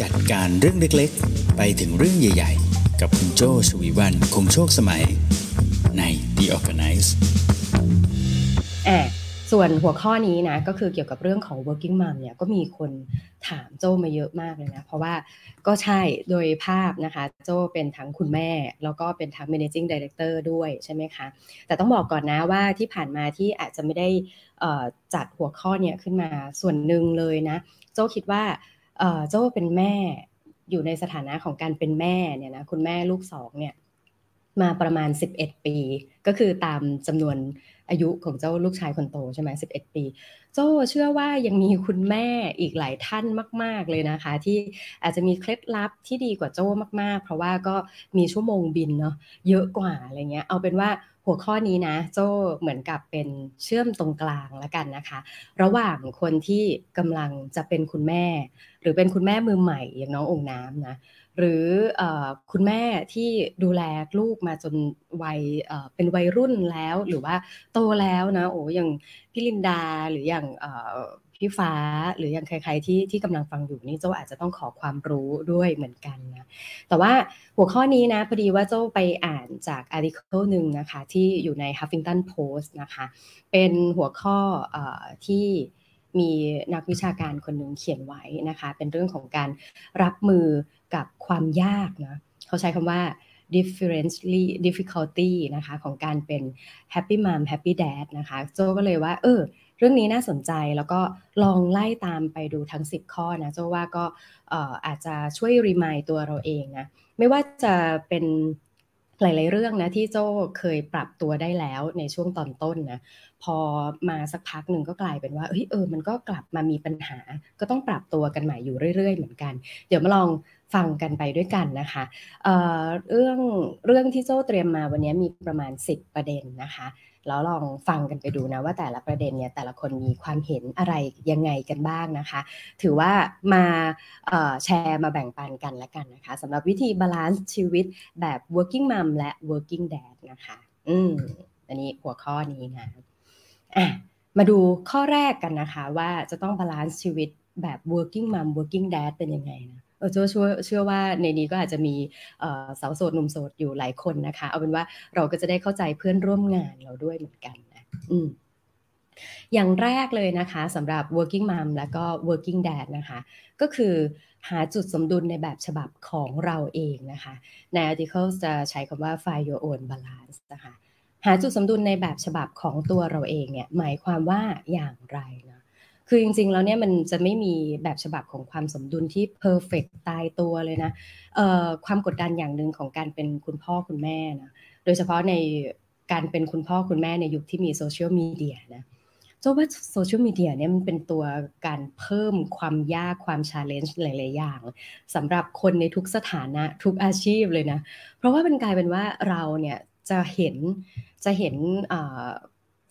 จัดการเรื่องเล็กๆ ไปถึงเรื่องใหญ่ ๆ กับคุณโจชวีวันคงโชคสมัย ใน The Organize อ่ส่วนหัวข้อนี้นะก็คือเกี่ยวกับเรื่องของ working mom เนี่ยก็มีคนถามโจมาเยอะมากเลยนะ เพราะว่าก็ใช่โดยภาพนะคะ โจเป็นทั้งคุณแม่ แล้วก็เป็นทั้ง managing director ด้วยใช่ไหมคะ แต่ต้องบอกก่อนนะว่าที่ผ่านมาที่อาจจะไม่ได้จัดหัวข้อเนี่ยขึ้นมาส่วนหนึ่งเลยนะ โจคิดว่า เจ้าเป็นแม่อยู่ในสถานะของการเป็นแม่เนี่ยนะคุณแม่ลูกสองเนี่ยมาประมาณ 11 ปี ก็คือตามจำนวนอายุของเจ้าลูกชายคนโตใช่ไหมสิบเอ็ดปี โจเชื่อว่ายังมีคุณแม่อีกหลายท่านมาก ๆ เลยนะคะ ที่อาจจะมีเคล็ดลับที่ดีกว่าโจมาก ๆ เพราะว่าก็มีชั่วโมงบินเนาะเยอะกว่าอะไรเงี้ย เอาเป็นว่าหัวข้อนี้นะ โจเหมือนกับเป็นเชื่อมตรงกลางแล้วกันนะคะ ระหว่างคนที่กำลังจะเป็นคุณแม่ หรือเป็นคุณแม่มือใหม่อย่างน้ององค์น้ำนะ หรืออคุณแม่ที่ดูแลลูกมาจนวัยเป็นวัยรุ่นแล้วหรือว่าโตแล้วนะโอ้อย่างพี่ลินดาหรืออย่างพี่ฟ้าหรืออย่างใครๆที่ที่กำลังฟังอยู่นี่เจ้าอาจจะต้องขอความรู้ด้วยเหมือนกันนะแต่ว่าหัวข้อนี้นะพอดีว่าเจ้าไปอ่านจากอาร์ติเคิลหนึ่งนะคะที่อยู่ใน Huffington Post นะคะเป็นหัวข้ออที่ มีนักวิชาการคนหนึ่งเขียนไว้นะคะ เป็นเรื่องของการรับมือกับความยากนะเขาใช้คำว่า differently difficulty นะคะของการเป็น happy mom happy dad นะคะโจก็เลยว่าเออเรื่องนี้น่าสนใจแล้วก็ลองไล่ตามไปดูทั้ง 10 ข้อนะโจว่าก็อาจจะช่วยรีมายตัวเราเองนะไม่ว่าจะเป็น หลาย ๆ เรื่องนะที่โจ้เคยปรับตัวได้แล้วในช่วงตอนต้นนะพอมาสักพักหนึ่งก็กลายเป็นว่าเฮ้ยเออมันก็กลับมามีปัญหา ก็ต้องปรับตัวกันใหม่อยู่เรื่อย ๆ เหมือนกัน เดี๋ยวมาลองฟังกันไปด้วยกันนะคะเเรื่องเรื่องที่โจ้เตรียมมาวันนี้มีประมาณ 10 ประเด็นนะคะ แล้วลองฟังกันไปดูนะว่าแต่ละประเด็นเนี่ยแต่ละคนมีความเห็นอะไรยังไงกันบ้างนะคะ ถือว่ามาแชร์มาแบ่งปันกันแล้วกันนะคะสำหรับวิธี balance ชีวิตแบบ working mom และ working dad นะคะ อืมอันนี้หัวข้อนี้นะอะมาดูข้อแรกกันนะคะ ว่าจะต้อง balance ชีวิตแบบ working mom working dad เป็นยังไงนะ เออเชื่อเชื่อว่าในนี้ก็อาจจะมีสาวโสดหนุ่มโสดอยู่หลายคนนะคะ เอาเป็นว่าเราก็จะได้เข้าใจเพื่อนร่วมงานเราด้วยเหมือนกันนะอืมอย่างแรกเลยนะคะสำหรับ working mom แล้วก็ working dad นะคะ ก็คือหาจุดสมดุลในแบบฉบับของเราเองนะคะ ใน article จะใช้คำว่า find your own balance นะคะหาจุดสมดุลในแบบฉบับของตัวเราเองเนี่ยหมายความว่าอย่างไรนะ คือจริงๆแล้วเนี่ยมันจะไม่มีแบบฉบับของความสมดุลที่เพอร์เฟกตายตัวเลยนะความกดดันอย่างหนึ่งของการเป็นคุณพ่อคุณแม่นะโดยเฉพาะในการเป็นคุณพ่อคุณแม่ในยุคที่มีโซเชียลมีเดียนะเจ้าว่าโซเชียลมีเดียเนี่ยมันเป็นตัวการเพิ่มความยากความชาเลนจ์หลาย ๆ อย่างสำหรับคนในทุกสถานะทุกอาชีพเลยนะ เพราะว่ามันกลายเป็นว่าเราเนี่ยจะเห็นจะเห็น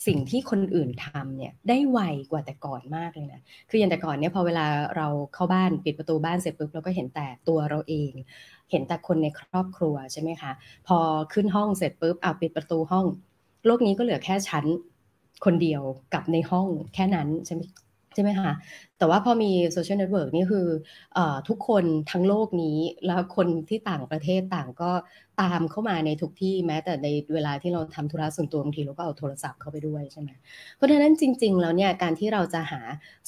สิ่งที่คนอื่นทำเนี่ยได้ไวกว่าแต่ก่อนมากเลยนะคืออย่างแต่ก่อนเนี่ยพอเวลาเราเข้าบ้านปิดประตูบ้านเสร็จปุ๊บเราก็เห็นแต่ตัวเราเอง เห็นแต่คนในครอบครัวใช่ไหมคะพอขึ้นห้องเสร็จปุ๊บเอาปิดประตูห้อง โลกนี้ก็เหลือแค่ชั้นคนเดียวกับในห้องแค่นั้นใช่ไหมใช่ไหมคะ แต่ว่าพอมี social network นี่คืออทุกคนทั้งโลกนี้แล้วคนที่ต่างประเทศต่างก็ ตามเข้ามาในทุกที่แม้แต่ในเวลาที่เราทำธุระส่วนตัวบางทีเราก็เอาโทรศัพท์เข้าไปด้วยใช่ไหมเพราะฉะนั้นจริง ๆ แล้วเนี่ยการที่เราจะหา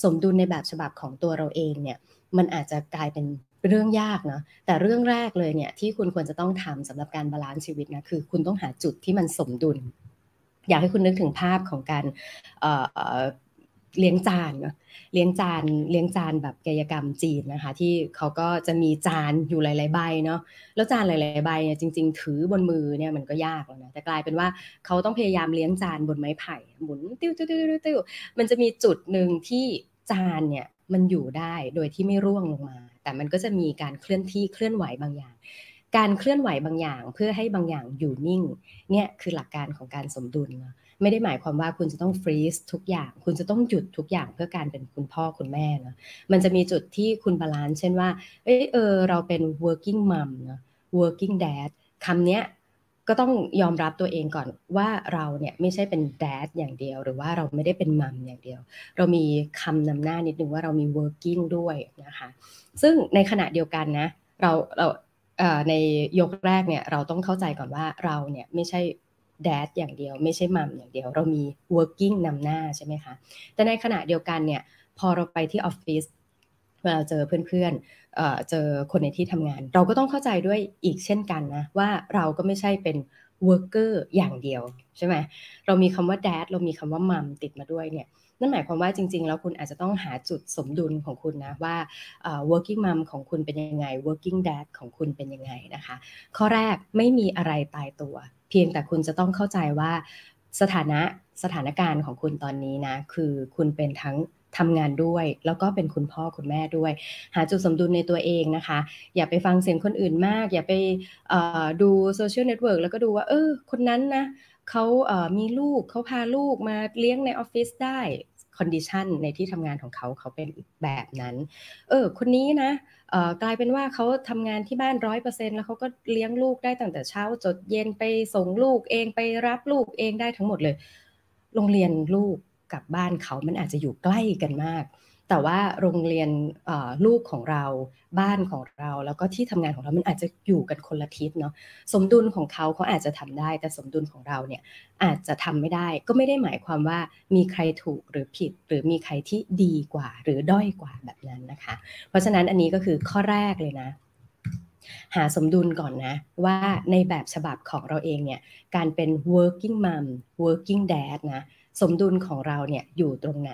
สมดุลในแบบฉบับของตัวเราเองเนี่ยมันอาจจะกลายเป็นเรื่องยากนะแต่เรื่องแรกเลยเนี่ยที่คุณควรจะต้องทำสำหรับการ balance ชีวิตนะคือ คุณต้องหาจุดที่มันสมดุล อยากให้คุณนึกถึงภาพของการ เลี้ยงจานเนาะเลี้ยงจานเลี้ยงจานแบบกายกรรมจีนนะคะ ที่เขาก็จะมีจานอยู่หลาย ๆ ใบเนาะแล้วจานหลาย ๆ ใบเนี่ยจริง ๆ ถือบนมือเนี่ยมันก็ยากแล้วนะแต่กลายเป็นว่าเขาต้องพยายามเลี้ยงจานบนไม้ไผ่หมุนติ้วติ้วติ้วติ้วมันจะมีจุดหนึ่งที่จานเนี่ยมันอยู่ได้โดยที่ไม่ร่วงลงมา แต่มันก็จะมีการเคลื่อนที่เคลื่อนไหวบางอย่าง การเคลื่อนไหวบางอย่างเพื่อให้บางอย่างอยู่นิ่งเนี่ยคือหลักการของการสมดุลเนาะ ไม่ได้หมายความว่าคุณจะต้อง freeze ทุกอย่าง คุณจะต้องหยุดทุกอย่างเพื่อการเป็นคุณพ่อคุณแม่นะมันจะมีจุดที่คุณ balance เช่นว่าเออเออเราเป็น working mom นะ working dad คำเนี้ยก็ต้องยอมรับตัวเองก่อนว่าเราเนี่ยไม่ใช่เป็นแดดอย่างเดียว หรือว่าเราไม่ได้เป็นมัมอย่างเดียว เรามีคำนำหน้านิดนึงว่าเรามี working ด้วยนะคะซึ่งในขณะเดียวกันนะเราเราในยกแรกเนี่ยเราต้องเข้าใจก่อนว่าเราเนี่ยไม่ใช่ แดดอย่างเดียว ไม่ใช่มัมอย่างเดียว เรามี working นำหน้าใช่ไหมคะ แต่ในขณะเดียวกันเนี่ยพอเราไปที่ออฟฟิศเวลาเจอเพื่อนๆเจอคนในที่ทำงาน เราก็ต้องเข้าใจด้วยอีกเช่นกันนะ ว่าเราก็ไม่ใช่เป็น worker อย่างเดียวใช่ไหมเรามีคำว่า dad เรามีคำว่า mom ติดมาด้วยเนี่ยนั่นหมายความว่าจริง ๆ แล้วคุณอาจจะต้องหาจุดสมดุลของคุณนะว่า working mom ของคุณเป็นยังไง working dad ของคุณเป็นยังไงนะคะ ข้อแรกไม่มีอะไรตายตัว พียงแต่คุณจะต้องเข้าใจว่าสถานะสถานการณ์ของคุณตอนนี้นะ คือคุณเป็นทั้งทำงานด้วย แล้วก็เป็นคุณพ่อคุณแม่ด้วย หาจุดสมดุลในตัวเองนะคะ อย่าไปฟังเสียงคนอื่นมาก อย่าไปดู social network แล้วก็ดูว่าเออคนนั้นนะเขามีลูกเขาพาลูกมาเลี้ยงในออฟฟิศได้ condition ในที่ทำงานของเขาเขาเป็นแบบนั้น เออ คนนี้นะกลายเป็นว่าเขาทำงานที่บ้านร้อยเปอร์เซ็นต์แล้วเขาก็เลี้ยงลูกได้ตั้งแต่เช้าจดเย็นไปส่งลูกเองไปรับลูกเองได้ทั้งหมดเลย โรงเรียนลูกกับบ้านเขามันอาจจะอยู่ใกล้กันมาก แต่ว่าโรงเรียนลูกของเราบ้านของเรา แล้วก็ที่ทำงานของเรา มันอาจจะอยู่กันคนละทิศเนาะสมดุลของเขาเขาอาจจะทำได้ แต่สมดุลของเราเนี่ยอาจจะทำไม่ได้ ก็ไม่ได้หมายความว่ามีใครถูกหรือผิด หรือมีใครที่ดีกว่า หรือด้อยกว่าแบบนั้นนะคะ เพราะฉะนั้นอันนี้ก็คือข้อแรกเลยนะหาสมดุลก่อนนะ ว่าในแบบฉบับของเราเองเนี่ยการเป็น working mom working dad นะ สมดุลของเราเนี่ยอยู่ตรงไหน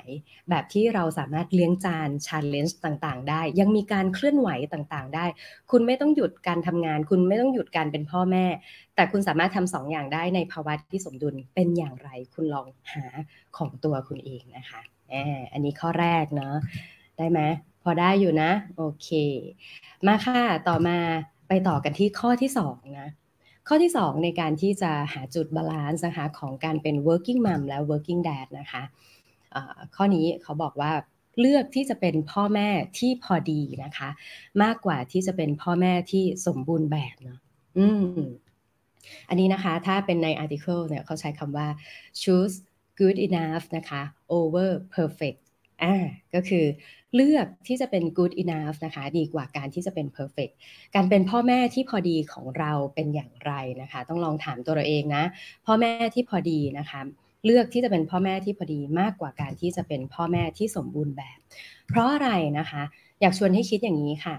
แบบที่เราสามารถเลี้ยงจานชาเลนจ์ต่างๆ ได้ ยังมีการเคลื่อนไหวต่างๆ ได้ คุณไม่ต้องหยุดการทำงาน คุณไม่ต้องหยุดการเป็นพ่อแม่ แต่คุณสามารถทำสองอย่างได้ในภาวะที่สมดุลเป็นอย่างไร คุณลองหาของตัวคุณเองนะคะออันนี้ข้อแรกเนาะได้ไหมพอได้อยู่นะ โอเค มาค่ะ ต่อมาไปต่อกันที่ข้อที่สองนะ ข้อที่ 2 ในการที่จะหาจุด balance นะคะของการเป็น working mom และ working dad นะคะข้อนี้เขาบอกว่าเลือกที่จะเป็นพ่อแม่ที่พอดีนะคะ มากกว่าที่จะเป็นพ่อแม่ที่สมบูรณ์แบบเนาะอืมอันนี้นะคะถ้าเป็นใน article เนี่ยเขาใช้คำว่า choose good enough นะคะ over perfect อ่าก็คือ เลือกที่จะเป็น good enough นะคะ ดีกว่าการที่จะเป็น perfect การเป็นพ่อแม่ที่พอดีของเราเป็นอย่างไรนะคะ ต้องลองถามตัวเราเองนะพ่อแม่ที่พอดีนะคะเลือกที่จะเป็นพ่อแม่ที่พอดีมากกว่าการที่จะเป็นพ่อแม่ที่สมบูรณ์แบบ เพราะอะไรนะคะ อยากชวนให้คิดอย่างนี้ค่ะ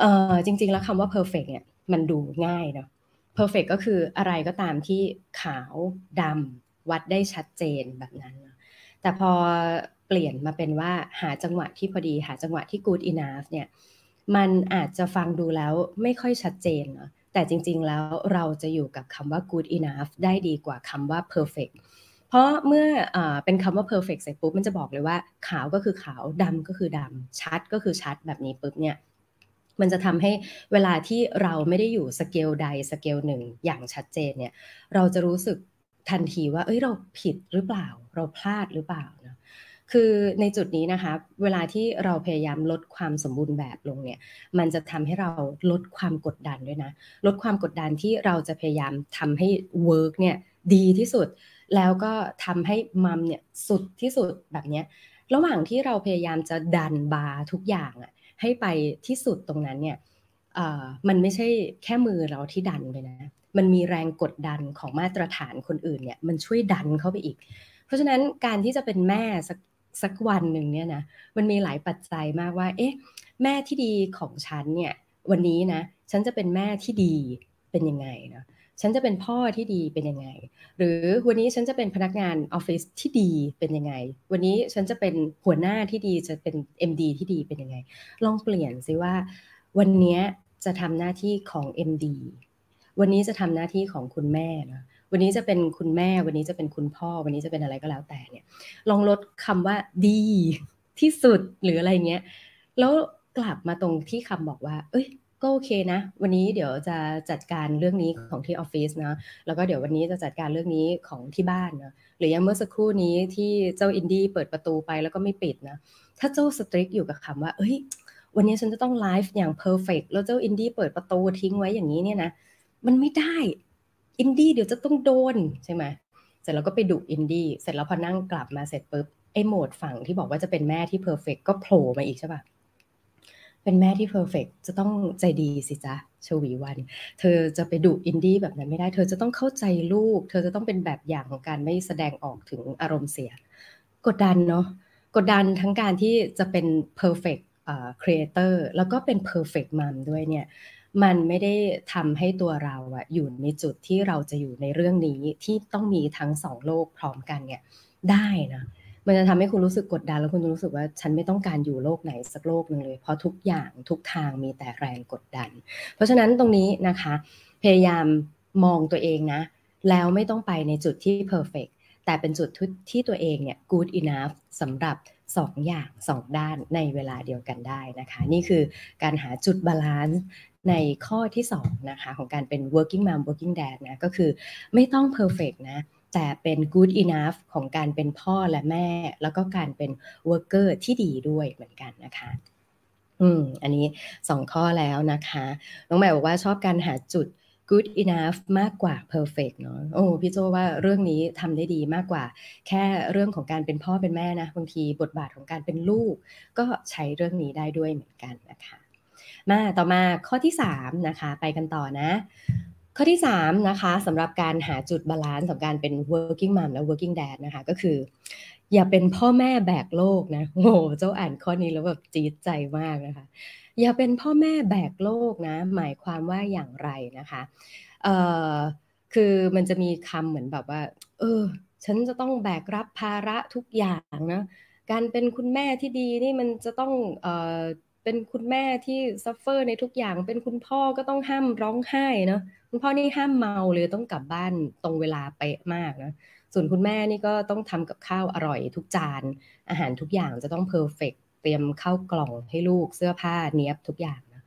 เออจริง ๆ แล้วคำว่า perfect เนี่ยมันดูง่ายเนาะ perfect ก็คืออะไรก็ตามที่ขาวดำวัดได้ชัดเจนแบบนั้น แต่พอ ลี่ยนมาเป็นว่าหาจังหวะที่พอดี หาจังหวะที่ good enough เนี่ยมันอาจจะฟังดูแล้วไม่ค่อยชัดเจนเนาะแต่จริงๆแล้วเราจะอยู่กับคำว่า good enough ได้ดีกว่าคำว่า perfect เพราะเมื่ออเป็นคำว่า perfect เสร็จปุ๊บมันจะบอกเลยว่า ขาวก็คือขาวดำก็คือดำชัดก็คือชัดแบบนี้ปุ๊บเนี่ยมันจะทำให้เวลาที่เราไม่ได้อยู่สเกลใดสเกลหนึ่งอย่างชัดเจนเนี่ยเราจะรู้สึกทันทีว่า เอ้ยเราผิดหรือเปล่า เราพลาดหรือเปล่านะ คือในจุดนี้นะคะ เวลาที่เราพยายามลดความสมบูรณ์แบบลงเนี่ย มันจะทำให้เราลดความกดดันด้วยนะ ลดความกดดันที่เราจะพยายามทำให้ work เนี่ยดีที่สุด แล้วก็ทำให้ mom เนี่ยสุดที่สุดแบบนี้ระหว่างที่เราพยายามจะดันบาร์ทุกอย่างอะให้ไปที่สุดตรงนั้นเนี่ยมันไม่ใช่แค่มือเราที่ดันไปนะ มันมีแรงกดดันของมาตรฐานคนอื่นเนี่ย มันช่วยดันเข้าไปอีก เพราะฉะนั้นการที่จะเป็นแม่สัก สักวันหนึ่งเนี่ยนะมันมีหลายปัจจัยมากว่า เอ๊ะ แม่ที่ดีของฉันเนี่ย วันนี้นะ ฉันจะเป็นแม่ที่ดีเป็นยังไงนะฉันจะเป็นพ่อที่ดีเป็นยังไง หรือวันนี้ฉันจะเป็นพนักงานออฟฟิศที่ดีเป็นยังไง วันนี้ฉันจะเป็นหัวหน้าที่ดีจะเป็น MD ที่ดีเป็นยังไง ลองเปลี่ยนซิว่า วันนี้จะทำหน้าที่ของ MD วันนี้จะทำหน้าที่ของคุณแม่นะ วันนี้จะเป็นคุณแม่ วันนี้จะเป็นคุณพ่อ วันนี้จะเป็นอะไรก็แล้วแต่เนี่ย ลองลดคำว่าดีที่สุดหรืออะไรเงี้ย แล้วกลับมาตรงที่คำบอกว่า เอ้ย ก็โอเคนะ วันนี้เดี๋ยวจะจัดการเรื่องนี้ของที่ออฟฟิศนะ แล้วก็เดี๋ยววันนี้จะจัดการเรื่องนี้ของที่บ้านนะ หรือยังเมื่อสักครู่นี้ที่เจ้าอินดี้เปิดประตูไปแล้วก็ไม่ปิดนะ ถ้าโจ strict อยู่กับคำว่า เอ้ย วันนี้ฉันจะต้องไลฟ์อย่าง perfect แล้วเจ้าอินดี้เปิดประตูทิ้งไว้อย่างนี้เนี่ยนะ มันไม่ได้ อินดี้เดี๋ยวจะต้องโดนใช่ไหมเสร็จแล้วก็ไปดุอินดี้เสร็จแล้วพอนั่งกลับมาเสร็จปุ๊บไอ้โหมดฝั่งที่บอกว่าจะเป็นแม่ที่ perfect ก็โผล่มาอีกใช่ปะเป็นแม่ที่ perfect จะต้องใจดีสิจ๊ะชวีวัน เธอจะไปดุอินดี้แบบนั้นไม่ได้ เธอจะต้องเข้าใจลูก เธอจะต้องเป็นแบบอย่างของการไม่แสดงออกถึงอารมณ์เสีย กดดันเนาะกดดันทั้งการที่จะเป็น perfect creator แล้วก็เป็น perfect mom ด้วยเนี่ย มันไม่ได้ทำให้ตัวเราอะอยู่ในจุดที่เราจะอยู่ในเรื่องนี้ที่ต้องมีทั้งสองโลกพร้อมกันเนี่ยได้นะมันจะทำให้คุณรู้สึกกดดันแล้วคุณจะรู้สึกว่าฉันไม่ต้องการอยู่โลกไหนสักโลกหนึ่งเลย เพราะทุกอย่างทุกทางมีแต่แรงกดดัน เพราะฉะนั้นตรงนี้นะคะ พยายามมองตัวเองนะ แล้วไม่ต้องไปในจุดที่ perfect แต่เป็นจุดที่ตัวเองเนี่ย good enough สำหรับสองอย่างสองด้านในเวลาเดียวกันได้นะคะ นี่คือการหาจุด balance ในข้อที่2นะคะของการเป็น working mom working dad นะก็คือไม่ต้อง perfect นะแต่เป็น good enough ของการเป็นพ่อและแม่ แล้วก็การเป็น worker ที่ดีด้วยเหมือนกันนะคะอืมอันนี้สองข้อแล้วนะคะน้องใหม่บอกว่าชอบการหาจุด good enough มากกว่า perfect เนาะโอ้พี่โจว่าเรื่องนี้ทำได้ดีมากกว่า แค่เรื่องของการเป็นพ่อเป็นแม่นะ บางทีบทบาทของการเป็นลูก ก็ใช้เรื่องนี้ได้ด้วยเหมือนกันนะคะ มาต่อมาข้อที่3นะคะไปกันต่อนะ ข้อที่3นะคะสำหรับการหาจุด balance ของการเป็น working mom และ working dad นะคะก็คือ อย่าเป็นพ่อแม่แบกโลกนะโอ้เจ้าอ่านข้อนี้แล้วแบบจี๊ดใจมากนะคะ อย่าเป็นพ่อแม่แบกโลกนะ หมายความว่าอย่างไรนะคะเอ่อคือมันจะมีคำเหมือนแบบว่า เออ ฉันจะต้องแบกรับภาระทุกอย่างนะการเป็นคุณแม่ที่ดีนี่มันจะต้องเอ่อ เป็นคุณแม่ที่ suffer ในทุกอย่าง เป็นคุณพ่อก็ต้องห้ามร้องไห้เนาะคุณพ่อนี่ห้ามเมาเลยต้องกลับบ้านตรงเวลาเป๊ะมากนะส่วนคุณแม่นี่ก็ต้องทำกับข้าวอร่อยทุกจาน อาหารทุกอย่างจะต้อง perfect เตรียมข้าวกล่องให้ลูกเสื้อผ้าเนี้ยบทุกอย่างนะ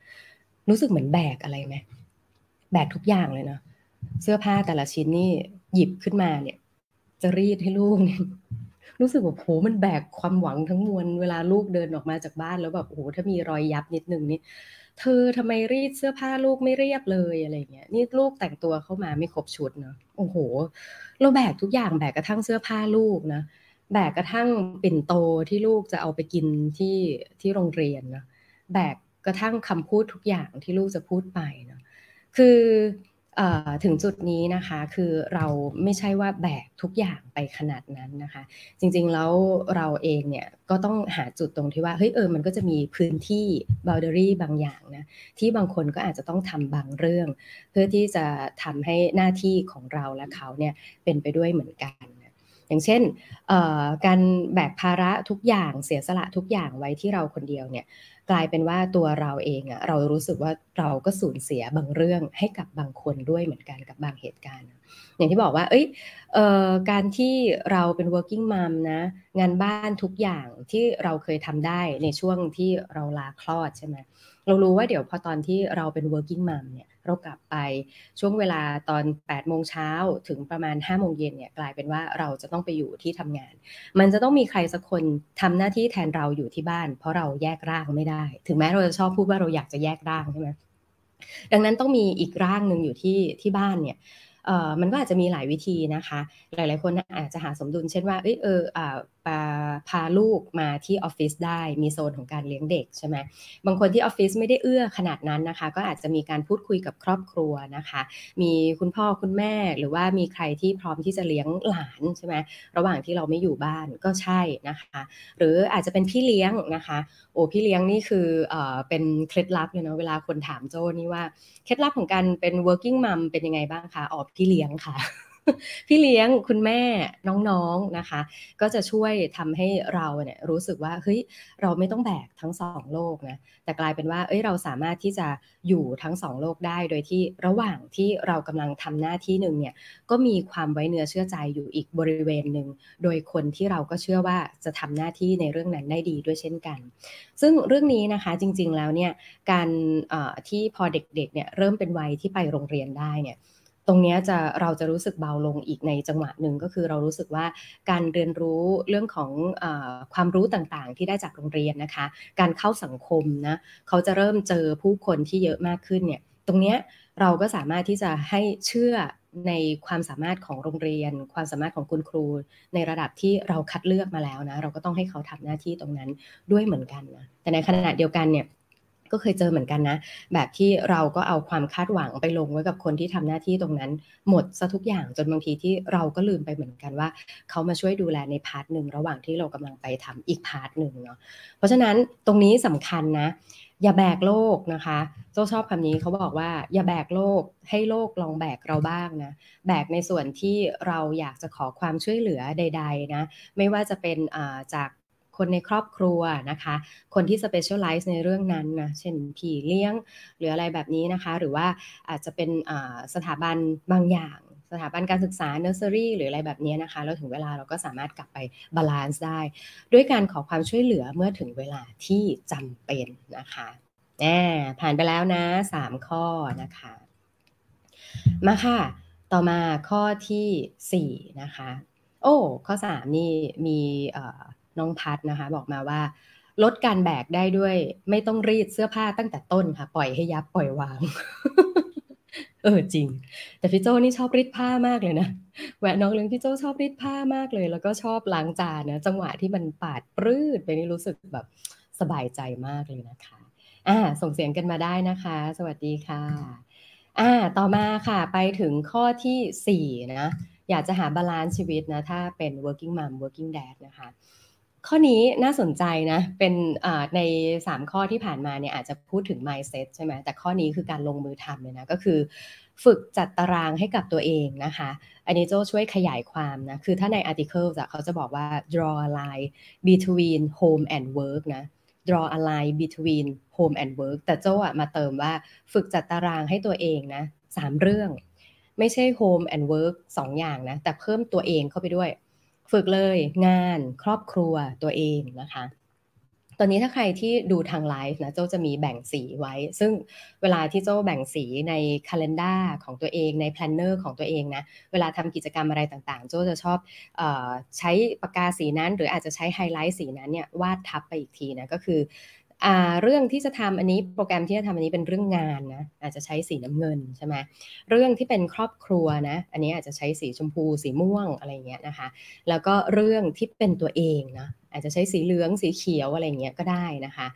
รู้สึกเหมือนแบกอะไรไหมแบกทุกอย่างเลยเนาะเสื้อผ้าแต่ละชิ้นนี่หยิบขึ้นมาเนี่ย จะรีดให้ลูกเนี่ย รู้สึกว่าโหมันแบกความหวังทั้งมวลเวลาลูกเดินออกมาจากบ้านแล้วแบบโอ้โหถ้ามีรอยยับนิดนึงนี่เธอทำไมรีดเสื้อผ้าลูกไม่เรียบเลยอะไรเงี้ยนี่ลูกแต่งตัวเข้ามาไม่ครบชุดเนาะโอ้โห เราแบกทุกอย่างแบกกระทั่งเสื้อผ้าลูกนะแบกกระทั่งปิ่นโตที่ลูกจะเอาไปกินที่ที่โรงเรียนนะแบกกระทั่งคำพูดทุกอย่างที่ลูกจะพูดไปนะคือ ถึงจุดนี้นะคะคือเราไม่ใช่ว่าแบกทุกอย่างไปขนาดนั้นนะคะ จริงๆแล้วเราเองเนี่ยก็ต้องหาจุดตรงที่ว่าเฮ้ยเออมันก็จะมีพื้นที่ boundary บางอย่างนะที่บางคนก็อาจจะต้องทำบางเรื่อง เพื่อที่จะทำให้หน้าที่ของเราและเขาเนี่ยเป็นไปด้วยเหมือนกัน อย่างเช่นการแบกภาระทุกอย่างเสียสละทุกอย่างไว้ที่เราคนเดียวเนี่ยกลายเป็นว่าตัวเราเองอะเรารู้สึกว่าเราก็สูญเสียบางเรื่องให้กับบางคนด้วยเหมือนกันกับบางเหตุการณ์ อย่างที่บอกว่า เอ้ยออการที่เราเป็น working mom นะ งานบ้านทุกอย่างที่เราเคยทำได้ในช่วงที่เราลาคลอดใช่ไหม เรารู้ว่าเดี๋ยวพอตอนที่เราเป็น working mom เนี่ยเรากลับไปช่วงเวลาตอน8โมงเช้าถึงประมาณ5โมงเย็นเนี่ยกลายเป็นว่าเราจะต้องไปอยู่ที่ทำงาน มันจะต้องมีใครสักคนทำหน้าที่แทนเราอยู่ที่บ้าน เพราะเราแยกร่างไม่ได้ ถึงแม้เราจะชอบพูดว่าเราอยากจะแยกร่างใช่ไหมดังนั้นต้องมีอีกร่างหนึ่งอยู่ที่ที่บ้านเนี่ยเอ่อมันก็อาจจะมีหลายวิธีนะคะ หลาย ๆ คนอาจจะหาสมดุลเช่นว่า เออเออ พาลูกมาที่ออฟฟิศได้มีโซนของการเลี้ยงเด็กใช่ไหมบางคนที่ออฟฟิศไม่ได้เอื้อขนาดนั้นนะคะ ก็อาจจะมีการพูดคุยกับครอบครัวนะคะ มีคุณพ่อคุณแม่หรือว่ามีใครที่พร้อมที่จะเลี้ยงหลานใช่ไหมระหว่างที่เราไม่อยู่บ้านก็ใช่นะคะ หรืออาจจะเป็นพี่เลี้ยงนะคะ โอ้พี่เลี้ยงนี่คือเออเป็นเคล็ดลับเลยเนาะเวลาคนถามโจ้นี่ว่าเคล็ดลับของการเป็น working mom เป็นยังไงบ้างคะอ๋อพี่เลี้ยงค่ะ พี่เลี้ยงคุณแม่น้องๆนะคะ ก็จะช่วยทำให้เราเนี่ยรู้สึกว่าเฮ้ยเราไม่ต้องแบกทั้งสองโลกนะแต่กลายเป็นว่าเอ้ยเราสามารถที่จะอยู่ทั้งสองโลกได้โดยที่ระหว่างที่เรากำลังทำหน้าที่หนึ่งเนี่ยก็มีความไว้เนื้อเชื่อใจอยู่อีกบริเวณหนึ่งโดยคนที่เราก็เชื่อว่าจะทำหน้าที่ในเรื่องนั้นได้ดีด้วยเช่นกัน ซึ่งเรื่องนี้นะคะจริงๆแล้วเนี่ยการที่พอเด็กๆเนี่ยเริ่มเป็นวัยที่ไปโรงเรียนได้เนี่ย ตรงนี้จะเราจะรู้สึกเบาลงอีกในจังหวะหนึ่งก็คือเรารู้สึกว่าการเรียนรู้เรื่องของอความรู้ต่างๆ ที่ได้จากโรงเรียนนะคะ การเข้าสังคมนะเขาจะเริ่มเจอผู้คนที่เยอะมากขึ้นเนี่ยตรงนี้เราก็สามารถที่จะให้เชื่อในความสามารถของโรงเรียน ความสามารถของคุณครู ในระดับที่เราคัดเลือกมาแล้วนะ เราก็ต้องให้เขาทำหน้าที่ตรงนั้นด้วยเหมือนกันนะแต่ในขณะเดียวกันเนี่ย ก็เคยเจอเหมือนกันนะ แบบที่เราก็เอาความคาดหวังไปลงไว้กับคนที่ทำหน้าที่ตรงนั้น หมดซะทุกอย่างจนบางทีที่เราก็ลืมไปเหมือนกันว่า เขามาช่วยดูแลใน part หนึ่งระหว่างที่เรากำลังไปทำอีก part หนึ่งเนาะเพราะฉะนั้นตรงนี้สำคัญนะ อย่าแบกโลกนะคะโจชอบคำนี้เขาบอกว่า อย่าแบกโลกให้โลกลองแบกเราบ้างนะแบกในส่วนที่เราอยากจะขอความช่วยเหลือใด ๆนะ ไม่ว่าจะเป็นจาก คนในครอบครัวนะคะ คนที่ specialize ในเรื่องนั้นนะ เช่นพี่เลี้ยงหรืออะไรแบบนี้นะคะ หรือว่าอาจจะเป็นสถาบันบางอย่างสถาบันการศึกษาเนอร์เซอรี่หรืออะไรแบบนี้นะคะ แล้วถึงเวลาเราก็สามารถกลับไป balance ได้ ด้วยการขอความช่วยเหลือเมื่อถึงเวลาที่จำเป็นนะคะแหมผ่านไปแล้วนะสามข้อนะคะ มาค่ะ ต่อมาข้อที่สี่นะคะ โอ้ ข้อสามนี่มี น้องพัดนะคะ บอกมาว่า ลดการแบกได้ด้วย ไม่ต้องรีดเสื้อผ้าตั้งแต่ต้นค่ะ ปล่อยให้ยับปล่อยวาง เออจริง แต่พี่โจนี่ชอบรีดผ้ามากเลยนะแหวนน้องเลี้ยงพี่โจชอบรีดผ้ามากเลย แล้วก็ชอบล้างจานนะจังหวะที่มันปาดปลื้ดไปนี่รู้สึกแบบสบายใจมากเลยนะคะอ่าส่งเสียงกันมาได้นะคะ สวัสดีค่ะอ่าต่อมาค่ะไปถึงข้อที่สี่นะอยากจะหา balance ชีวิตนะ ถ้าเป็น working mom working dad นะคะ ข้อนี้น่าสนใจนะ เป็นใน 3 ข้อที่ผ่านมาเนี่ยอาจจะพูดถึง mindset ใช่ไหมแต่ข้อนี้คือการลงมือทำเลยนะ ก็คือฝึกจัดตารางให้กับตัวเองนะคะ อันนี้โจช่วยขยายความนะ คือถ้าใน article เขาจะบอกว่า draw a line between home and work นะ draw a line between home and work แต่โจ้จะมาเติมว่าฝึกจัดตารางให้ตัวเองนะสามเรื่อง ไม่ใช่ home and work สองอย่างนะ แต่เพิ่มตัวเองเข้าไปด้วย ฝึกเลยงานครอบครัวตัวเองนะคะ ตอนนี้ถ้าใครที่ดูทางไลฟ์นะโจ้จะมีแบ่งสีไว้ ซึ่งเวลาที่โจ้แบ่งสีใน calendar ของตัวเองใน planner ของตัวเองนะ เวลาทำกิจกรรมอะไรต่างๆโจ้จะชอบออใช้ปากกาสีนั้น หรืออาจจะใช้ไฮไลท์สีนั้นเนี่ยวาดทับไปอีกทีนะก็คือ เรื่องที่จะทำอันนี้โปรแกรมที่จะทำอันนี้เป็นเรื่องงานนะอาจจะใช้สีน้ำเงินใช่ไหมเรื่องที่เป็นครอบครัวนะอันนี้อาจจะใช้สีชมพูสีม่วงอะไรเงี้ยนะคะ แล้วก็เรื่องที่เป็นตัวเองนะอาจจะใช้สีเหลืองสีเขียวอะไรเงี้ยก็ได้นะคะ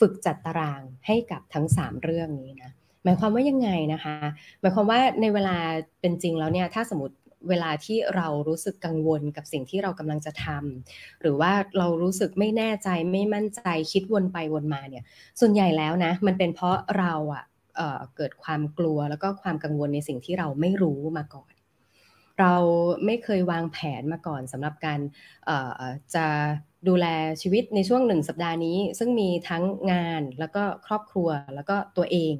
ฝึกจัดตารางให้กับทั้ง 3 เรื่องนี้นะหมายความว่ายังไงนะคะ หมายความว่าในเวลาเป็นจริงแล้วเนี่ยถ้าสมมติ เวลาที่เรารู้สึกกังวลกับสิ่งที่เรากำลังจะทำหรือว่าเรารู้สึกไม่แน่ใจไม่มั่นใจคิดวนไปวนมาเนี่ย ส่วนใหญ่แล้วนะ มันเป็นเพราะเราอะเเกิดความกลัวแล้วก็ความกังวลในสิ่งที่เราไม่รู้มาก่อน เราไม่เคยวางแผนมาก่อนสำหรับการจะดูแลชีวิตในช่วงหนึ่งสัปดาห์นี้ ซึ่งมีทั้งงานแล้วก็ครอบครัวแล้วก็ตัวเอง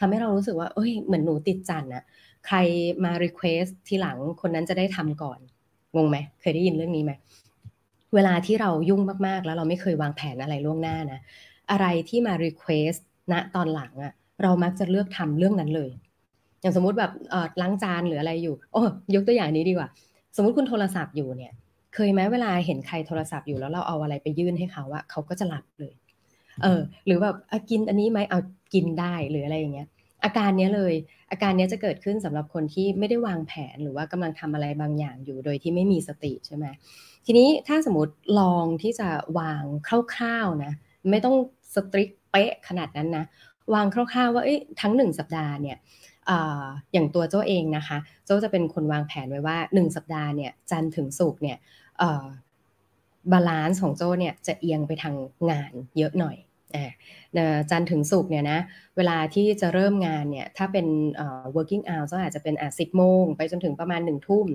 ทำให้เรารู้สึกว่า เอ้ย เหมือนหนูติดจันอะ ใครมา request ทีหลังคนนั้นจะได้ทำก่อนงงไหมเคยได้ยินเรื่องนี้ไหมเวลาที่เรายุ่งมากๆ แล้วเราไม่เคยวางแผนอะไรล่วงหน้านะ อะไรที่มา request ณตอนหลังอะเรามักจะเลือกทำเรื่องนั้นเลย อย่างสมมติแบบล้างจานหรืออะไรอยู่โอ้ยกตัวอย่างนี้ดีกว่า สมมติคุณโทรศัพท์อยู่เนี่ย เคยไหมเวลาเห็นใครโทรศัพท์อยู่แล้วเราเอาอะไรไปยื่นให้เขาว่าเขาก็จะหลับเลย เออ หรือแบบกินอันนี้ไหมเอากินได้หรืออะไรอย่างเงี้ย อาการนี้เลย อาการนี้จะเกิดขึ้นสำหรับคนที่ไม่ได้วางแผนหรือว่ากำลังทำอะไรบางอย่างอยู่โดยที่ไม่มีสติใช่ไหมทีนี้ถ้าสมมติลองที่จะวางคร่าวๆนะไม่ต้อง strict เป๊ะขนาดนั้นนะวางคร่าวๆว่าทั้งหนึ่งสัปดาห์เนี่ยอย่างตัวโจ้เองนะคะโจ้จะเป็นคนวางแผนไว้ว่า 1 สัปดาห์เนี่ยจันทร์ถึงศุกร์เนี่ย balance ของโจ้เนี่ยจะเอียงไปทางงานเยอะหน่อย จันถึงสุกเนี่ยนะเวลาที่จะเริ่มงานเนี่ยถ้าเป็น working hour ก็อาจจะเป็นอะสิบโมงไปจนถึงประมาณหนึ่งทุ่ม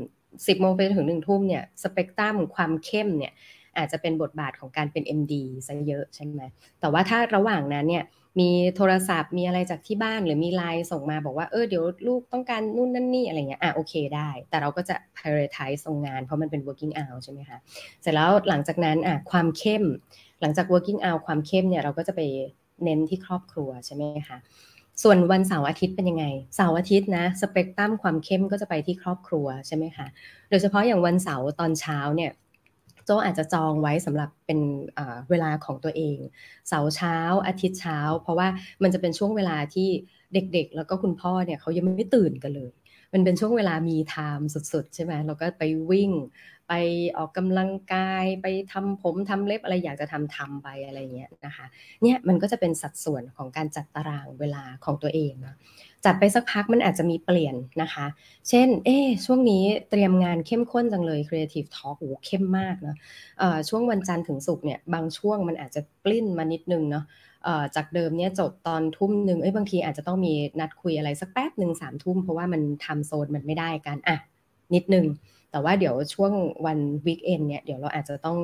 สิบโมงไปจนถึงหนึ่งทุ่มเนี่ยสเปกตรัมความเข้มเนี่ยอาจจะเป็นบทบาทของการเป็น MD ซะเยอะใช่ไหมแต่ว่าถ้าระหว่างนั้นเนี่ยมีโทรศัพท์มีอะไรจากที่บ้านหรือมีไลน์ส่งมาบอกว่าเออเดี๋ยวลูกต้องการนู่นนั่นนี่อะไรเงี้ยอะโอเคได้ แต่เราก็จะ prioritize ตรงงานเพราะมันเป็น working hour ใช่ไหมคะเสร็จแล้วหลังจากนั้นอะความเข้ม หลังจาก working out ความเข้มเนี่ยเราก็จะไปเน้นที่ครอบครัวใช่ไหมคะส่วนวันเสาร์อาทิตย์เป็นยังไงเสาร์อาทิตย์นะสเปกตรัมความเข้มก็จะไปที่ครอบครัวใช่ไหมคะโดยเฉพาะอย่างวันเสาร์ตอนเช้าเนี่ยโจอาจจะจองไว้สำหรับเป็นเวลาของตัวเอง เสาร์เช้าอาทิตย์เช้า เพราะว่ามันจะเป็นช่วงเวลาที่เด็กๆ แล้วก็คุณพ่อเนี่ยเขายังไม่ตื่นกันเลย มันเป็นช่วงเวลามีไทม์สุดๆ ใช่ไหมเราก็ไปวิ่ง ไปออกกำลังกาย ไปทำผมทำเล็บอะไรอยากจะทำทำไปอะไรเงี้ยนะคะ เนี่ยมันก็จะเป็นสัดส่วนของการจัดตารางเวลาของตัวเองเนาะจัดไปสักพักมันอาจจะมีเปลี่ยนนะคะ เช่น เอ๊ช่วงนี้เตรียมงานเข้มข้นจังเลย Creative Talk โอ้เข้มมากเนาะช่วงวันจันทร์ถึงศุกร์เนี่ย บางช่วงมันอาจจะปลิ้นมานิดนึงเนาะ จากเดิมเนี่ยจบตอนทุ่มหนึ่งเอ้ยบางทีอาจจะต้องมีนัดคุยอะไรสักแป๊บหนึ่งสามทุ่มเพราะว่ามันทำโซนมันไม่ได้กันอะนิดนึง แต่ว่าเดี๋ยวช่วงวันวีคเอนเนี่ยเดี๋ยวเราอาจจะต้อง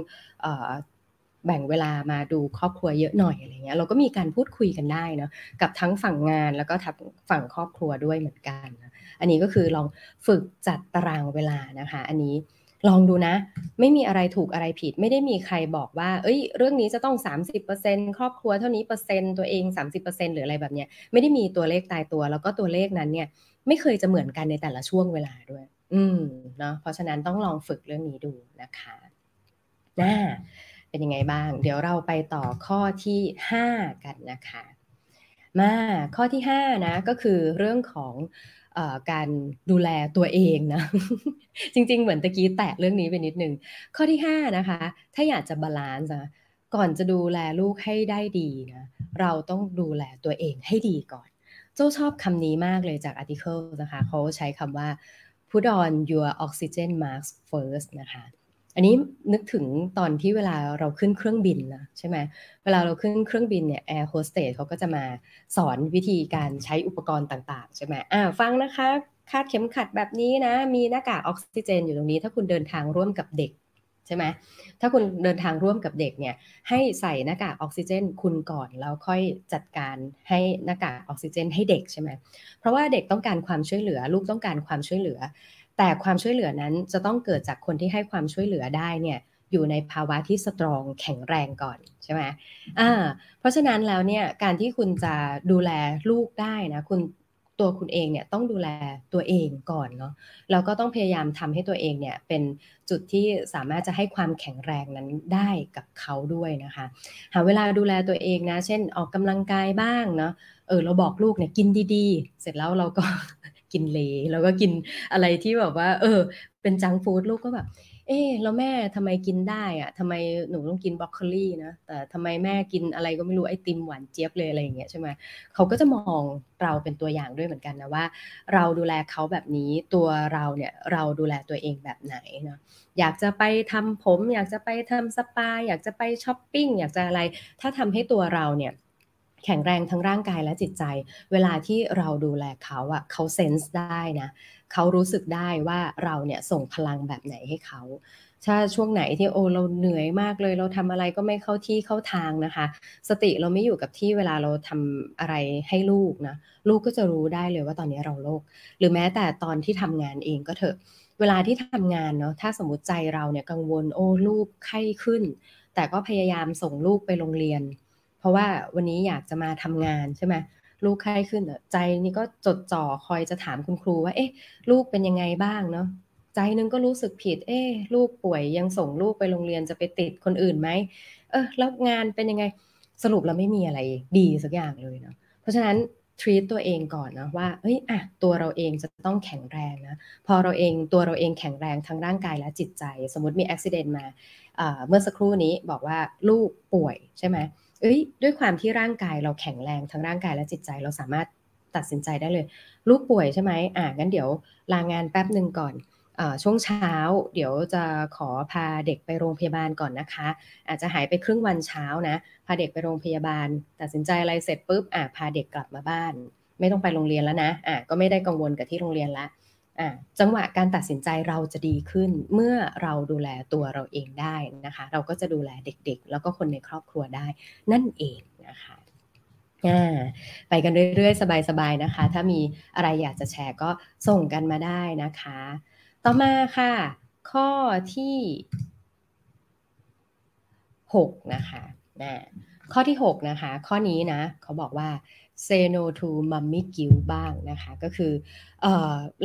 แบ่งเวลามาดูครอบครัวเยอะหน่อยอะไรเงี้ยเราก็มีการพูดคุยกันได้เนาะกับทั้งฝั่งงานแล้วก็ทังฝั่งครอบครัวด้วยเหมือนกันนะอันนี้ก็คือลองฝึกจัดตารางเวลานะคะ อันนี้ ลองดูนะ ไม่มีอะไรถูกอะไรผิด ไม่ได้มีใครบอกว่า เอ้ย เรื่องนี้จะต้อง 30%ครอบครัวเท่านี้เปอร์เซ็นต์ตัวเอง 30%หรืออะไรแบบเนี้ยไม่ได้มีตัวเลขตายตัว แล้วก็ตัวเลขนั้นเนี่ย ไม่เคยจะเหมือนกันในแต่ละช่วงเวลาด้วย อืมเนาะเพราะฉะนั้นต้องลองฝึกเรื่องนี้ดูนะคะน่าเป็นยังไงบ้าง เดี๋ยวเราไปต่อข้อที่ 5 กันนะคะ มาข้อที่ 5 นะ ก็คือเรื่องของ การดูแลตัวเองนะ จริง ๆ เหมือนตะกี้แตะเรื่องนี้ไปนิดนึง ข้อที่ 5 นะคะ ถ้าอยากจะ balance นะก่อนจะดูแลลูกให้ได้ดีนะเราต้องดูแลตัวเองให้ดีก่อน โจ้ชอบคำนี้มากเลยจาก article นะคะ เขาใช้คำว่า put on your oxygen mask first นะคะ อันนี้นึกถึงตอนที่เวลาเราขึ้นเครื่องบินนะใช่ไหมเวลาเราขึ้นเครื่องบินเนี่ยแอร์โฮสเตสเขาก็จะมาสอนวิธีการใช้อุปกรณ์ต่างๆ ใช่ไหมอ่าฟังนะคะคาดเข็มขัดแบบนี้นะ มีหน้ากากออกซิเจนอยู่ตรงนี้ ถ้าคุณเดินทางร่วมกับเด็กใช่ไหมถ้าคุณเดินทางร่วมกับเด็กเนี่ยให้ใส่หน้ากากออกซิเจน คุณก่อนแล้วค่อยจัดการให้หน้ากากออกซิเจนให้เด็กใช่ไหมเพราะว่าเด็กต้องการความช่วยเหลือ ลูกต้องการความช่วยเหลือ แต่ความช่วยเหลือนั้นจะต้องเกิดจากคนที่ให้ความช่วยเหลือได้เนี่ยอยู่ในภาวะที่สตรองแข็งแรงก่อนใช่ไหมอ่าเพราะฉะนั้นแล้วเนี่ยการที่คุณจะดูแลลูกได้นะคุณตัวคุณเองเนี่ยต้องดูแลตัวเองก่อนเนาะแล้วก็ต้องพยายามทำให้ตัวเองเนี่ยเป็นจุดที่สามารถจะให้ความแข็งแรงนั้นได้กับเขาด้วยนะคะ หาเวลาดูแลตัวเองนะ เช่นออกกำลังกายบ้างเนาะเออเราบอกลูกเนี่ยกินดีๆ เสร็จแล้วเราก็ กินเลแล้วก็กินอะไรที่แบบว่า เออ เป็นจังฟู้ดลูกก็แบบ เออแล้วแม่ทำไมกินได้อะทำไมหนูต้องกินบรอกโคลีนะแต่ทำไมแม่กินอะไรก็ไม่รู้ไอติมหวานเจี๊ยบเลยอะไรอย่างเงี้ยใช่ไหมเขาก็จะมองเราเป็นตัวอย่างด้วยเหมือนกันนะว่า เราดูแลเขาแบบนี้ตัวเราเนี่ยเราดูแลตัวเองแบบไหนเนาะอยากจะไปทำผม อยากจะไปทำสปา อยากจะไปช้อปปิ้งอยากจะอะไร ถ้าทำให้ตัวเราเนี่ย แข็งแรงทั้งร่างกายและจิตใจ เวลาที่เราดูแลเขาอะเขาเซนส์ได้นะเขารู้สึกได้ว่าเราเนี่ยส่งพลังแบบไหนให้เขาถ้าช่วงไหนที่โอ้เราเหนื่อยมากเลย เราทำอะไรก็ไม่เข้าที่เข้าทางนะคะ สติเราไม่อยู่กับที่เวลาเราทำอะไรให้ลูกนะลูกก็จะรู้ได้เลยว่าตอนนี้เราโรคหรือแม้แต่ตอนที่ทำงานเองก็เถอะ เวลาที่ทำงานเนาะถ้าสมมติใจเราเนี่ยกังวลโอ้ลูกไข้ขึ้น แต่ก็พยายามส่งลูกไปโรงเรียน ราะว่าวันนี้อยากจะมาทำงานใช่ไหมลูกไข้ขึ้นใจนี่ก็จดจ่อคอยจะถามคุณครูว่า เอ๊ะ ลูกเป็นยังไงบ้างเนาะใจนึงก็รู้สึกผิด เอ๊ะลูกป่วยยังส่งลูกไปโรงเรียนจะไปติดคนอื่นไหมเออแล้วงานเป็นยังไงสรุปแล้วไม่มีอะไรดีสักอย่างเลยเนาะเพราะฉะนั้นทรีตตัวเองก่อนนะว่าเฮ้ยอะตัวเราเองจะต้องแข็งแรงนะพอเราเองตัวเราเองแข็งแรงทั้งร่างกายและจิตใจ สมมติมีอุบิเหตุมาเมื่อสักครู่นี้บอกว่าลูกป่วยใช่ไหมเอ้ย ด้วยความที่ร่างกายเราแข็งแรงทั้งร่างกายและจิตใจเราสามารถตัดสินใจได้เลย ลูกป่วยใช่ไหมอ่างั้นเดี๋ยวลางานแป๊บหนึ่งก่อนอช่วงเช้า เดี๋ยวจะขอพาเด็กไปโรงพยาบาลก่อนนะคะ อาจจะหายไปครึ่งวันเช้านะ พาเด็กไปโรงพยาบาล ตัดสินใจอะไรเสร็จปุ๊บอ่าพาเด็กกลับมาบ้าน ไม่ต้องไปโรงเรียนแล้วนะอ่าก็ไม่ได้กังวลกับที่โรงเรียนละ จังหวะการตัดสินใจเราจะดีขึ้นเมื่อเราดูแลตัวเราเองได้นะคะ เราก็จะดูแลเด็กๆ แล้วก็คนในครอบครัวได้นั่นเองนะคะไปกันเรื่อยๆ สบายๆนะคะ ถ้ามีอะไรอยากจะแชร์ก็ส่งกันมาได้นะคะ ต่อมาค่ะ ข้อที่ 6 นะคะข้อที่ 6 นะคะ ข้อนี้นะ เขาบอกว่า say no to mommy guilt บ้างนะคะก็คืออ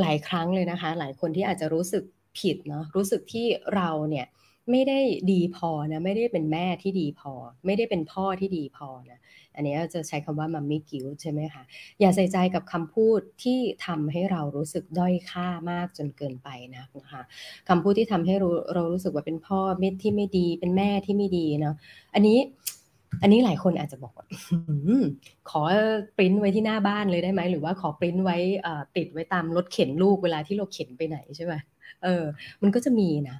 หลายครั้งเลยนะคะ หลายคนที่อาจจะรู้สึกผิดเนาะรู้สึกที่เราเนี่ยไม่ได้ดีพอนะไม่ได้เป็นแม่ที่ดีพอ ไม่ได้เป็นพ่อที่ดีพอนะอันนี้จะใช้คำว่ามัมมี่กิวใช่ไหมคะอย่าใส่ใจกับคำพูดที่ทำให้เรารู้สึกด้อยค่ามากจนเกินไปนะนะคะคำพูดที่ทำให้เราเรารู้สึกว่าเป็นพ่อเม็ดที่ไม่ดีเป็นแม่ที่ไม่ดีเนาะอันนี้ อันนี้หลายคนอาจจะบอกว่าขอปริ้นไว้ที่หน้าบ้านเลยได้ไหมหรือว่าขอปริ้นไว้ติดไว้ตามรถเข็นลูกเวลาที่เราเข็นไปไหนใช่ไหมเออ มันก็จะมีนะ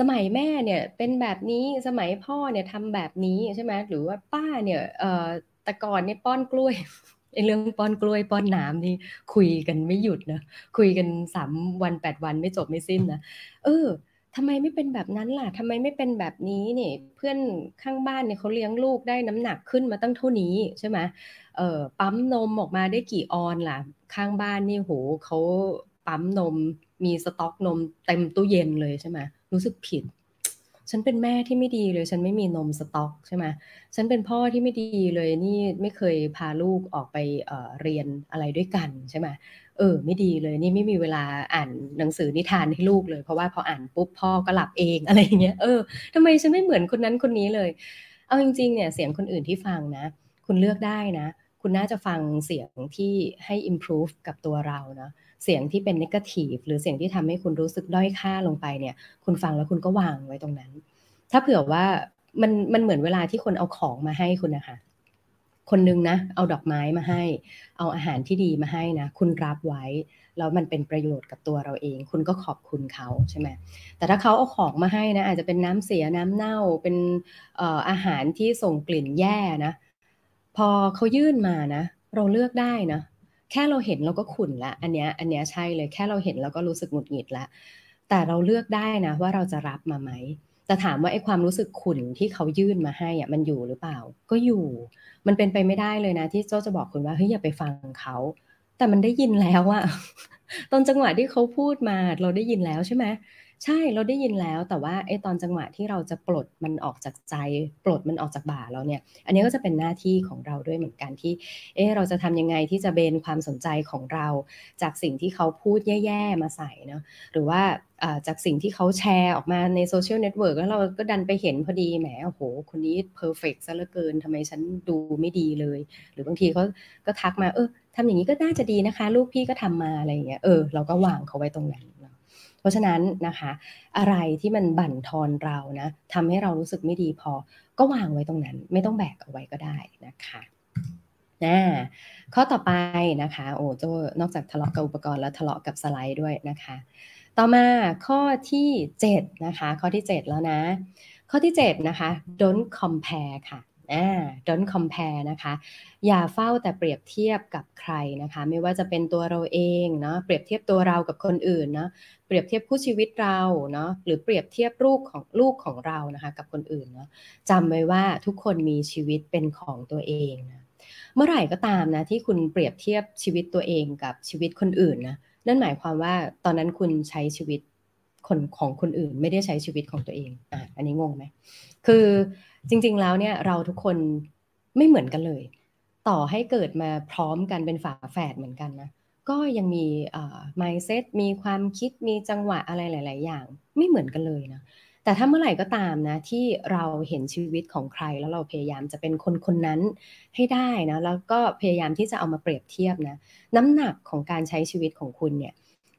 สมัยแม่เนี่ยเป็นแบบนี้สมัยพ่อเนี่ยทำแบบนี้ใช่ไหมหรือว่าป้าเนี่ยแต่ก่อนเนี่ยป้อนกล้วยไอ้เรื่องป้อนกล้วยป้อนน้ำนี่คุยกันไม่หยุดนะคุยกันสามวันแปดวันไม่จบไม่สิ้นนะเออ ทำไมไม่เป็นแบบนั้นล่ะทำไมไม่เป็นแบบนี้เนี่ยเพื่อนข้างบ้านเนี่ยเขาเลี้ยงลูกได้น้ำหนักขึ้นมาตั้งเท่านี้ใช่ไหมเออปั๊มนมออกมาได้กี่ออนล่ะ ข้างบ้านนี่โหเขาปั๊มนมมีสต็อกนมเต็มตู้เย็นเลยใช่ไหมรู้สึกผิด ฉันเป็นแม่ที่ไม่ดีเลย ฉันไม่มีนมสต็อกใช่ไหมฉันเป็นพ่อที่ไม่ดีเลยนี่ไม่เคยพาลูกออกไปเเรียนอะไรด้วยกันใช่ไหมเออ ไม่ดีเลยนี่ไม่มีเวลาอ่านหนังสือนิทานให้ลูกเลย เพราะว่าพออ่านปุ๊บพ่อก็หลับเองอะไรอย่างเงี้ยเออทำไมฉันไม่เหมือนคนนั้นคนนี้เลย เอาจริงๆเนี่ยเสียงคนอื่นที่ฟังนะ คุณเลือกได้นะ คุณน่าจะฟังเสียงที่ให้ improve กับตัวเรานะ เสียงที่เป็น negative หรือเสียงที่ทำให้คุณรู้สึกด้อยค่าลงไปเนี่ย คุณฟังแล้วคุณก็วางไว้ตรงนั้น ถ้าเผื่อว่ามันมันเหมือนเวลาที่คนเอาของมาให้คุณนะคะคนนึงนะ เอาดอกไม้มาให้ เอาอาหารที่ดีมาให้นะ คุณรับไว้ แล้วมันเป็นประโยชน์กับตัวเราเอง คุณก็ขอบคุณเขาใช่ไหมแต่ถ้าเขาเอาของมาให้นะ อาจจะเป็นน้ำเสียน้ำเน่า เป็นอาหารที่ส่งกลิ่นแย่นะ พอเขายื่นมานะ เราเลือกได้นะ แค่เราเห็นเราก็ขุนละ อันเนี้ยอันเนี้ยใช่เลยแค่เราเห็นเราก็รู้สึกหงุดหงิดละ แต่เราเลือกได้นะว่าเราจะรับมาไหมแต่ถามว่าไอ้ความรู้สึกขุนที่เขายื่นมาให้อะมันอยู่หรือเปล่า ก็อยู่ มันเป็นไปไม่ได้เลยนะ ที่เจ้าจะบอกคุณว่าเฮ้ยอย่าไปฟังเขา แต่มันได้ยินแล้วอะตอนจังหวะที่เขาพูดมาเราได้ยินแล้วใช่ไหม ใช่เราได้ยินแล้วแต่ว่าไอ้ตอนจังหวะที่เราจะปลดมันออกจากใจ ปลดมันออกจากบ่าเราเนี่ย อันนี้ก็จะเป็นหน้าที่ของเราด้วยเหมือนกันที่ เออเราจะทำยังไงที่จะเบนความสนใจของเรา จากสิ่งที่เขาพูดแย่ๆมาใส่เนาะหรือว่าจากสิ่งที่เขาแชร์ออกมาในโซเชียลเน็ตเวิร์กแล้วเราก็ดันไปเห็นพอดีแหมโอ้โห คนนี้ perfect ซะเหลือเกินทำไมฉันดูไม่ดีเลย หรือบางทีเขาก็ทักมาเออทำอย่างนี้ก็น่าจะดีนะคะ ลูกพี่ก็ทำมาอะไรอย่างเงี้ยเออเราก็วางเขาไว้ตรงนั้น ราะฉะนั้นนะคะ อะไรที่มันบั่นทอนเรานะทำให้เรารู้สึกไม่ดีพอ ก็วางไว้ตรงนั้น ไม่ต้องแบกเอาไว้ก็ได้นะคะนะข้อต่อไปนะคะ โอ้โจนอกจากทะเลาะกับอุปกรณ์แล้วทะเลาะกับสไลด์ด้วยนะคะ ต่อมาข้อที่7นะคะ ข้อที่ 7 แล้วนะ ข้อที่7นะคะ don't compare ค่ะ อ่า don't compare นะคะ อย่าเฝ้าแต่เปรียบเทียบกับใครนะคะ ไม่ว่าจะเป็นตัวเราเองเนาะเปรียบเทียบตัวเรากับคนอื่นเนาะเปรียบเทียบคู่ชีวิตเราเนาะหรือเปรียบเทียบลูกของลูกของเรานะคะกับคนอื่นเนาะจำไว้ว่าทุกคนมีชีวิตเป็นของตัวเองนะเมื่อไหร่ก็ตามนะที่คุณเปรียบเทียบชีวิตตัวเองกับชีวิตคนอื่นนะนั่นหมายความว่าตอนนั้นคุณใช้ชีวิตคนของคนอื่น ไม่ได้ใช้ชีวิตของตัวเองอะอันนี้งงไหมคือ จริง ๆ แล้วเนี่ยเราทุกคนไม่เหมือนกันเลย ต่อให้เกิดมาพร้อมกันเป็นฝาแฝดเหมือนกันนะก็ยังมีอ่า mindset มีความคิดมีจังหวะอะไรหลาย ๆ อย่าง ไม่เหมือนกันเลยนะแต่ถ้าเมื่อไหร่ก็ตามนะที่เราเห็นชีวิตของใครแล้วเราพยายามจะเป็นคนคนนั้นให้ได้นะแล้วก็พยายามที่จะเอามาเปรียบเทียบนะน้ำหนักของการใช้ชีวิตของคุณเนี่ย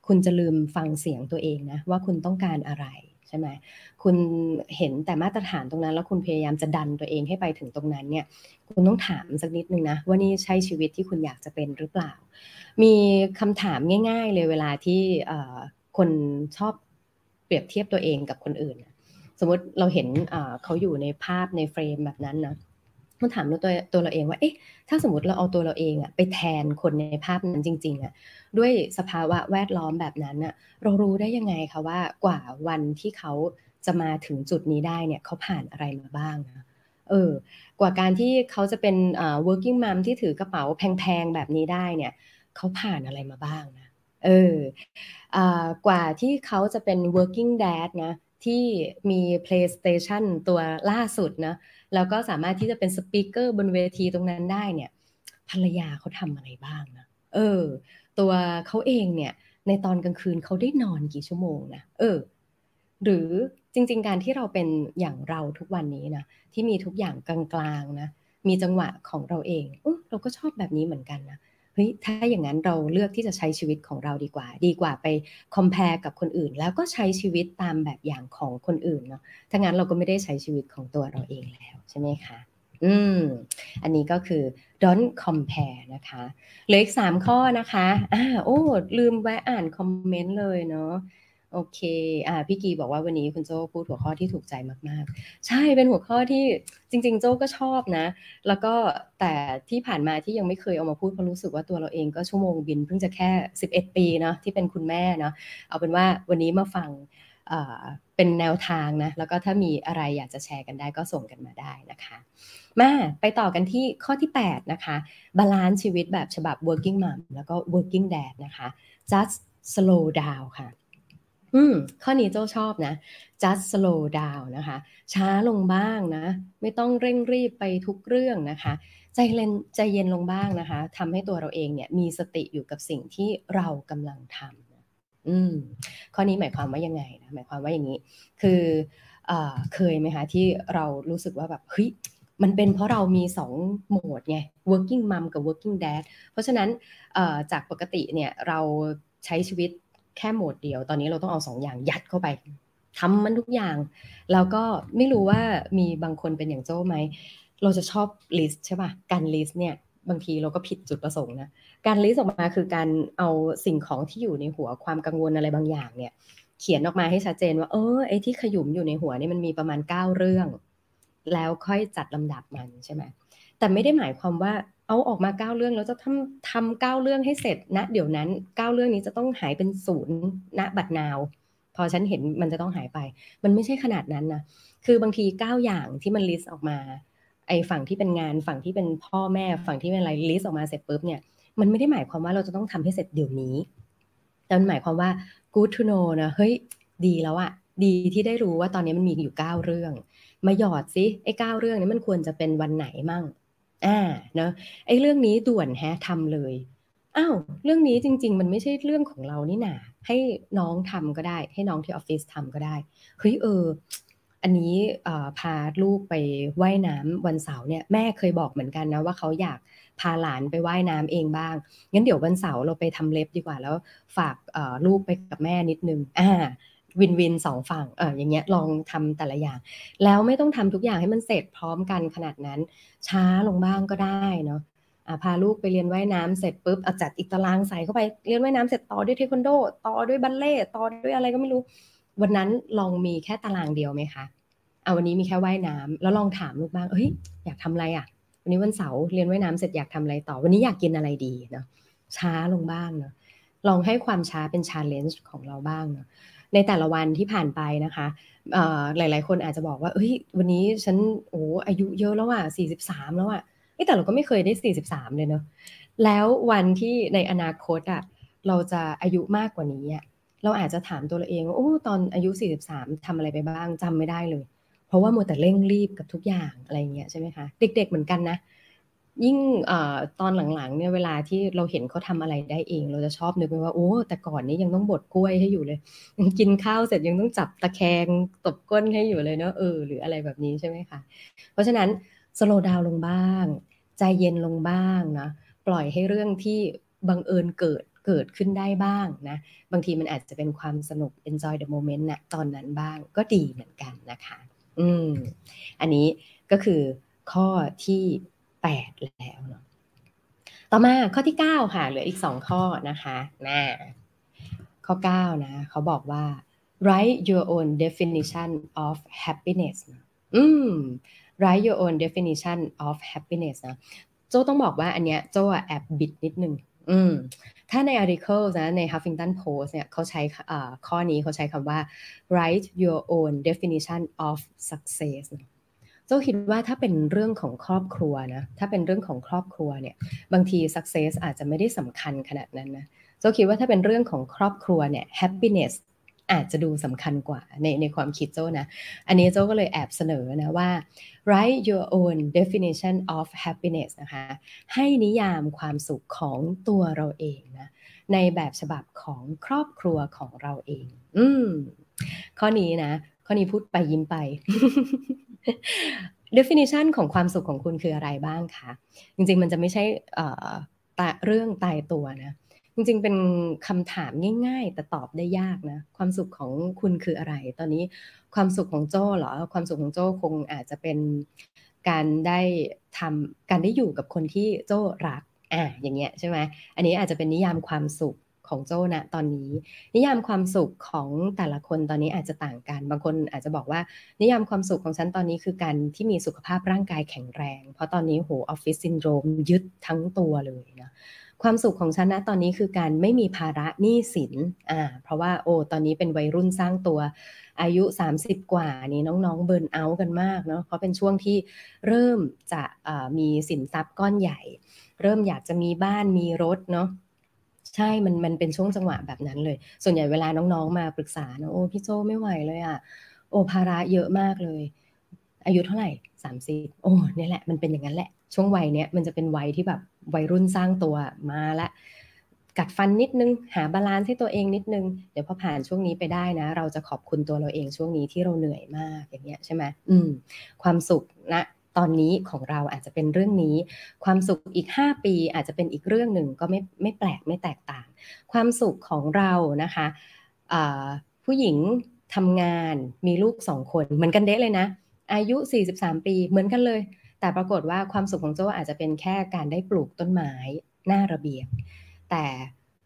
คุณจะลืมฟังเสียงตัวเองนะว่าคุณต้องการอะไร ใช่ไหมคุณเห็นแต่มาตรฐานตรงนั้น แล้วคุณพยายามจะดันตัวเองให้ไปถึงตรงนั้นเนี่ยคุณต้องถามสักนิดนึงนะว่านี่ใช่ชีวิตที่คุณอยากจะเป็นหรือเปล่า มีคำถามง่าย ๆ เลยเวลาที่คนชอบเปรียบเทียบตัวเองกับคนอื่น สมมติเราเห็นเขาอยู่ในภาพในเฟรมแบบนั้นนะ ต้องถามตัวตัวเราเองว่า เอ๊ะ ถ้าสมมติเราเอาตัวเราเองอะไปแทนคนในภาพนั้นจริงๆอะด้วยสภาวะแวดล้อมแบบนั้นอะเรารู้ได้ยังไงคะว่ากว่าวันที่เขาจะมาถึงจุดนี้ได้เนี่ยเขาผ่านอะไรมาบ้างนะเออกว่าการที่เขาจะเป็น working mom ที่ถือกระเป๋าแพงๆแบบนี้ได้เนี่ยเขาผ่านอะไรมาบ้างนะเอออ่ากว่าที่เขาจะเป็น working dad นะที่มี PlayStation ตัวล่าสุดนะ แล้วก็สามารถที่จะเป็นสปีกเกอร์บนเวทีตรงนั้นได้เนี่ย ภรรยาเขาทำอะไรบ้างนะเออ ตัวเขาเองเนี่ย ในตอนกลางคืนเขาได้นอนกี่ชั่วโมงนะเออ หรือจริง ๆ การที่เราเป็นอย่างเราทุกวันนี้นะที่มีทุกอย่างกลางๆนะมีจังหวะของเราเองเออเราก็ชอบแบบนี้เหมือนกันนะ เฮ้ยถ้าอย่างนั้นเราเลือกที่จะใช้ชีวิตของเราดีกว่า ดีกว่าไปคอมเพลกับคนอื่น แล้วก็ใช้ชีวิตตามแบบอย่างของคนอื่นเนาะถ้างั้นเราก็ไม่ได้ใช้ชีวิตของตัวเราเองแล้วใช่ไหมคะอืม อันนี้ก็คือ don't compare นะคะเหลืออีกสามข้อนะคะอ่าโอ้ลืมแวะอ่านคอมเมนต์เลยเนาะ โอเค อ่า พี่กีบอกว่าวันนี้คุณโจ้พูดหัวข้อที่ถูกใจมาก ๆ ใช่ เป็นหัวข้อที่จริง ๆ โจ้ก็ชอบนะ แล้วก็แต่ที่ผ่านมาที่ยังไม่เคยเอามาพูดเพราะรู้สึกว่าตัวเราเองก็ชั่วโมงบินเพิ่งจะแค่ 11 ปีเนาะที่เป็นคุณแม่เนาะ เอาเป็นว่าวันนี้มาฟังเป็นแนวทางนะ แล้วก็ถ้ามีอะไรอยากจะแชร์กันได้ก็ส่งกันมาได้นะคะ มาไปต่อกันที่ข้อที่ 8 นะคะ balance ชีวิตแบบฉบับ working mom แล้วก็ working dad นะคะ just slow down ค่ะ อืม ข้อนี้โจ้ชอบนะ just slow down นะคะ ช้าลงบ้างนะ ไม่ต้องเร่งรีบไปทุกเรื่องนะคะ ใจเย็นใจเย็นลงบ้างนะคะทำให้ตัวเราเองเนี่ยมีสติอยู่กับสิ่งที่เรากำลังทำอืม ข้อนี้หมายความว่ายังไงนะหมายความว่าอย่างนี้ คือเอเคยไหมคะที่เรารู้สึกว่าแบบเฮ้ยมันเป็นเพราะเรามี 2 โหมดไง working mom กับ working dad เพราะฉะนั้นจากปกติเนี่ยเราใช้ชีวิต แค่โหมดเดียว ตอนนี้เราต้องเอาสองอย่างยัดเข้าไปทำมันทุกอย่าง แล้วก็ไม่รู้ว่ามีบางคนเป็นอย่างโจ้ไหม เราจะชอบ list ใช่ป่ะ การ list เนี่ย บางทีเราก็ผิดจุดประสงค์นะ การ list ออกมาคือการเอาสิ่งของที่อยู่ในหัวความกังวลอะไรบางอย่างเนี่ย เขียนออกมาให้ชัดเจนว่าเออไอ้ที่ขยุ้มอยู่ในหัวนี่มันมีประมาณเก้าเรื่อง แล้วค่อยจัดลำดับมันใช่ไหมแต่ไม่ได้หมายความว่า เอาออกมาเก้าเรื่องแล้วจะทำทำเก้าเรื่องให้เสร็จณนะเดี๋ยวนั้นเก้าเรื่องนี้จะต้องหายเป็นศูนย์ณบัดนาว พอฉันเห็นมันจะต้องหายไป มันไม่ใช่ขนาดนั้นนะคือบางทีเก้าอย่างที่มัน list ออกมาไอ้ฝั่งที่เป็นงานฝั่งที่เป็นพ่อแม่ฝั่งที่เป็นอะไรลิสต์ออกมาเสร็จปุ๊บเนี่ยมันไม่ได้หมายความว่าเราจะต้องทำให้เสร็จเดี๋ยวนี้ แต่มันหมายความว่า good to know นะเฮ้ยดีแล้วอะดีที่ได้รู้ว่าตอนนี้มันมีอยู่เก้าเรื่อง มาหยอดซิไอ้เก้าเรื่องนี้มันควรจะเป็นวันไหนมั่ง อ่าเนาะไอ้เรื่องนี้ด่วนแฮะทำเลยอ้าวเรื่องนี้จริง ๆ มันไม่ใช่เรื่องของเรานี่นาให้น้องทำก็ได้ ให้น้องที่ออฟฟิศทำก็ได้เฮ้ยเออ อันนี้พาลูกไปไว่ายน้ำวันเสาร์เนี่ยแม่เคยบอกเหมือนกันนะว่าเขาอยากพาหลานไปไว่ายน้ำเองบ้างงั้นเดี๋ยววันเสาร์เราไปทำเล็บดีกว่าแล้ว ฝากลูกไปกับแม่นิดนึงอ่า วินวินสองฝั่งเอออย่างเงี้ยลองทำแต่ละอย่าง แล้วไม่ต้องทำทุกอย่างให้มันเสร็จพร้อมกันขนาดนั้น ช้าลงบ้างก็ได้เนาะพาลูกไปเรียนว่ายน้ำเสร็จปุ๊บเอาจัดอีกตารางใส่เข้าไปเรียนว่ายน้ำเสร็จต่อด้วยเทควันโด ต่อด้วยบัลเล่ต่อด้วยอะไรก็ไม่รู้ วันนั้นลองมีแค่ตารางเดียวไหมคะเอาวันนี้มีแค่ว่ายน้ำแล้วลองถามลูกบ้างเฮ้ยอยากทำอะไรอะ วันนี้วันเสาร์เรียนว่ายน้ำเสร็จอยากทำอะไรต่อ วันนี้อยากกินอะไรดีเนาะช้าลงบ้างเนาะลองให้ความช้าเป็นชาเลนจ์ของเราบ้างเนาะ ในแต่ละวันที่ผ่านไปนะคะหลาย ๆ คนอาจจะบอกว่าเฮ้ยวันนี้ฉันโอ้อายุเยอะแล้วอะ43 แล้วอะแต่เราก็ไม่เคยได้ 43 เลยเนาะแล้ววันที่ในอนาคตอะเราจะอายุมากกว่านี้อะเราอาจจะถามตัวเราเองว่าโอ้ตอนอายุ 43ทำอะไรไปบ้างจำไม่ได้เลย เพราะว่ามัวแต่เร่งรีบกับทุกอย่างอะไรเงี้ยใช่ไหมคะเด็ก ๆ เหมือนกันนะ ยิ่งอตอนหลังๆเนี่ยเวลาที่เราเห็นเขาทำอะไรได้เอง เราจะชอบนึกไปว่าโอ้แต่ก่อนนี้ยังต้องบดกล้วยให้อยู่เลยยังกินข้าวเสร็จยังต้องจับตะแคงตบก้นให้อยู่เลยเนาะเออหรืออะไรแบบนี้ใช่ไหมคะเพราะฉะนั้นสโลดาวลงบ้าง ใจเย็นลงบ้างนะปล่อยให้เรื่องที่บังเอิญเกิดเกิดขึ้นได้บ้างนะบางทีมันอาจจะเป็นความสนุก enjoy the moment นะตอนนั้นบ้างก็ดีเหมือนกันนะคะ อืมอันนี้ก็คือข้อที่ 8 แล้วเนาะต่อมาข้อที่ 9 ค่ะ เหลืออีก 2 ข้อนะคะนะข้อ 9 นะเขาบอกว่า write your own definition of happiness อืม write your own definition of happiness นะโจต้องบอกว่าอันเนี้ยโจแอบบิดนิดนึงอืมถ้าใน article นะใน Huffington Post เนี่ยเขาใช้ข้อนี้เขาใช้คำว่า write your own definition of success นะ เจ้าคิดว่าถ้าเป็นเรื่องของครอบครัวนะถ้าเป็นเรื่องของครอบครัวเนี่ยบางที success อาจจะไม่ได้สำคัญขนาดนั้นนะเจ้าคิดว่าถ้าเป็นเรื่องของครอบครัวเนี่ย happiness อาจจะดูสำคัญกว่าในในความคิดโจ้นะ อันนี้โจ้ก็เลยแอบเสนอนะว่า write your own definition of happiness นะคะ ให้นิยามความสุขของตัวเราเองนะ ในแบบฉบับของครอบครัวของเราเอง อืม ข้อนี้นะ ข้อนี้พูดไปยิ้มไป definition ของความสุขของคุณคืออะไรบ้างคะ จริงๆ มันจะไม่ใช่เรื่องตายตัวนะ จริงๆ เป็นคำถามง่าย ๆ แต่ตอบได้ยากนะ ความสุขของคุณคืออะไร ตอนนี้ความสุขของโจ้เหรอ ความสุขของโจ้คงอาจจะเป็นการได้ทำการได้อยู่กับคนที่โจ้รัก อ่าอย่างเงี้ยใช่ไหม อันนี้อาจจะเป็นนิยามความสุข ของโจ้นะตอนนี้ นิยามความสุขของแต่ละคนตอนนี้อาจจะต่างกัน บางคนอาจจะบอกว่า นิยามความสุขของฉันตอนนี้คือการที่มีสุขภาพร่างกายแข็งแรง เพราะตอนนี้โหออฟฟิศซินโดรมยึดทั้งตัวเลยนะความสุขของฉันนะตอนนี้คือการไม่มีภาระหนี้สินอ่าเพราะว่าโอ้ตอนนี้เป็นวัยรุ่นสร้างตัวอายุ 30 กว่านี้น้องๆเบิร์นเอาท์กันมากเนาะเพราะเป็นช่วงที่เริ่มจะมีสินทรัพย์ก้อนใหญ่ เริ่มอยากจะมีบ้านมีรถเนาะ ใช่มันมันเป็นช่วงจังหวะแบบนั้นเลย ส่วนใหญ่เวลาน้องๆมาปรึกษาเนาะโอ้พี่โจ้ไม่ไหวเลยอะ่ะโอ้ภาระเยอะมากเลย อายุเท่าไหร่สามสิบโอ้เนี่ยแหละมันเป็นอย่างนั้นแหละ ช่วงวัยเนี้ยมันจะเป็นวัยที่แบบวัยรุ่นสร้างตัวมาละกัดฟันนิดนึงหา balance ให้ตัวเองนิดนึง เดี๋ยวพอผ่านช่วงนี้ไปได้นะ เราจะขอบคุณตัวเราเองช่วงนี้ที่เราเหนื่อยมากอย่างเงี้ยใช่ไหมอืม ความสุขนะ ตอนนี้ของเราอาจจะเป็นเรื่องนี้ ความสุขอีก 5 ปีอาจจะเป็นอีกเรื่องหนึ่งก็ไม่ไม่แปลกไม่แตกต่าง ความสุขของเรานะคะผู้หญิงทำงานมีลูกสองคนเหมือนกันเด้เลยนะ อายุ 43 ปีเหมือนกันเลย แต่ปรากฏว่าความสุขของโจอาจจะเป็นแค่การได้ปลูกต้นไม้หน้าระเบียง แต่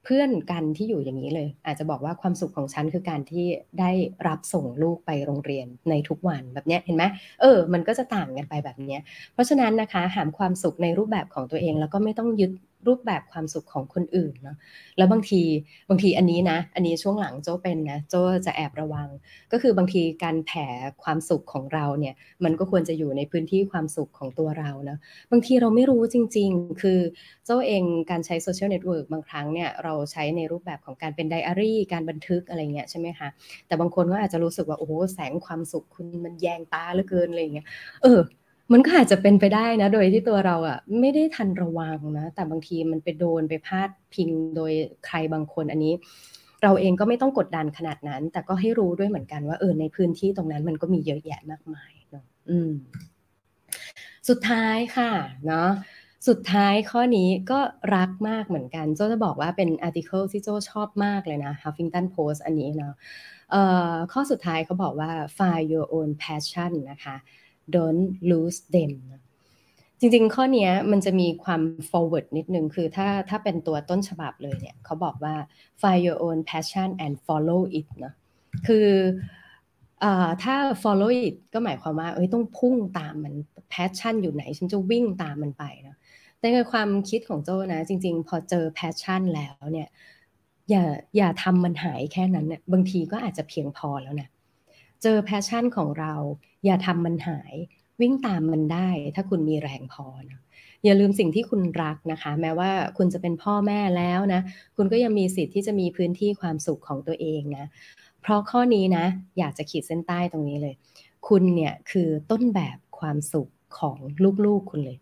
เพื่อนกันที่อยู่อย่างนี้เลย อาจจะบอกว่าความสุขของฉันคือการที่ได้รับส่งลูกไปโรงเรียนในทุกวันแบบนี้เห็นไหมเออ มันก็จะต่างกันไปแบบนี้เพราะฉะนั้นนะคะ หามความสุขในรูปแบบของตัวเองแล้วก็ไม่ต้องยึด รูปแบบความสุขของคนอื่นเนาะแล้วบางทีบางทีอันนี้นะ อันนี้ช่วงหลังโจ้เป็นนะโจ้จะแอบระวัง ก็คือบางทีการแผ่ความสุขของเราเนี่ย มันก็ควรจะอยู่ในพื้นที่ความสุขของตัวเรานะบางทีเราไม่รู้จริง ๆ คือโจ้เองการใช้โซเชียลเน็ตเวิร์กบางครั้งเนี่ยเราใช้ในรูปแบบของการเป็นไดอารี่ การบันทึกอะไรเงี้ยใช่ไหมคะแต่บางคนก็อาจจะรู้สึกว่าโอ้โหแสงความสุขคุณมันแยงตาเหลือเกินอะไรเงี้ยเออ มันก็อาจจะเป็นไปได้นะ โดยที่ตัวเราอะ่ะไม่ได้ทันระวังนะ แต่บางทีมันไปโดนไปพลาดพิงโดยใครบางคนอันนี้ เราเองก็ไม่ต้องกดดันขนาดนั้น แต่ก็ให้รู้ด้วยเหมือนกันว่าเออในพื้นที่ตรงนั้นมันก็มีเยอะแยะมากมายเนาะอืม สุดท้ายค่ะเนาะสุดท้ายข้อนี้ก็รักมากเหมือนกัน โจจะบอกว่าเป็นอาร์ติเคิลที่โจชอบมากเลยนะ Huffington Post อันนี้เนาะข้อสุดท้ายเขาบอกว่า find your own passion นะคะ don't lose them จริงๆ ข้อนี้มันจะมีความ forward นิดนึง คือถ้าถ้าเป็นตัวต้นฉบับเลยเนี่ยเขาบอกว่า find your own passion and follow it นะคืออถ้า follow it ก็หมายความว่า เอ้ยต้องพุ่งตามมัน passion อยู่ไหน ฉันจะวิ่งตามมันไปนะแต่ในความคิดของโจนะ จริง ๆ พอเจอ passion แล้วเนี่ย อย่าอย่าทำมันหายแค่นั้นเนี่ยบางทีก็อาจจะเพียงพอแล้วนะ เจอ passion ของเรา อย่าทำมันหาย วิ่งตามมันได้ ถ้าคุณมีแรงพอนะอย่าลืมสิ่งที่คุณรักนะคะ แม้ว่าคุณจะเป็นพ่อแม่แล้วนะ คุณก็ยังมีสิทธิ์ที่จะมีพื้นที่ความสุขของตัวเองนะ เพราะข้อนี้นะ อยากจะขีดเส้นใต้ตรงนี้เลย คุณเนี่ยคือต้นแบบความสุขของลูกๆคุณเลย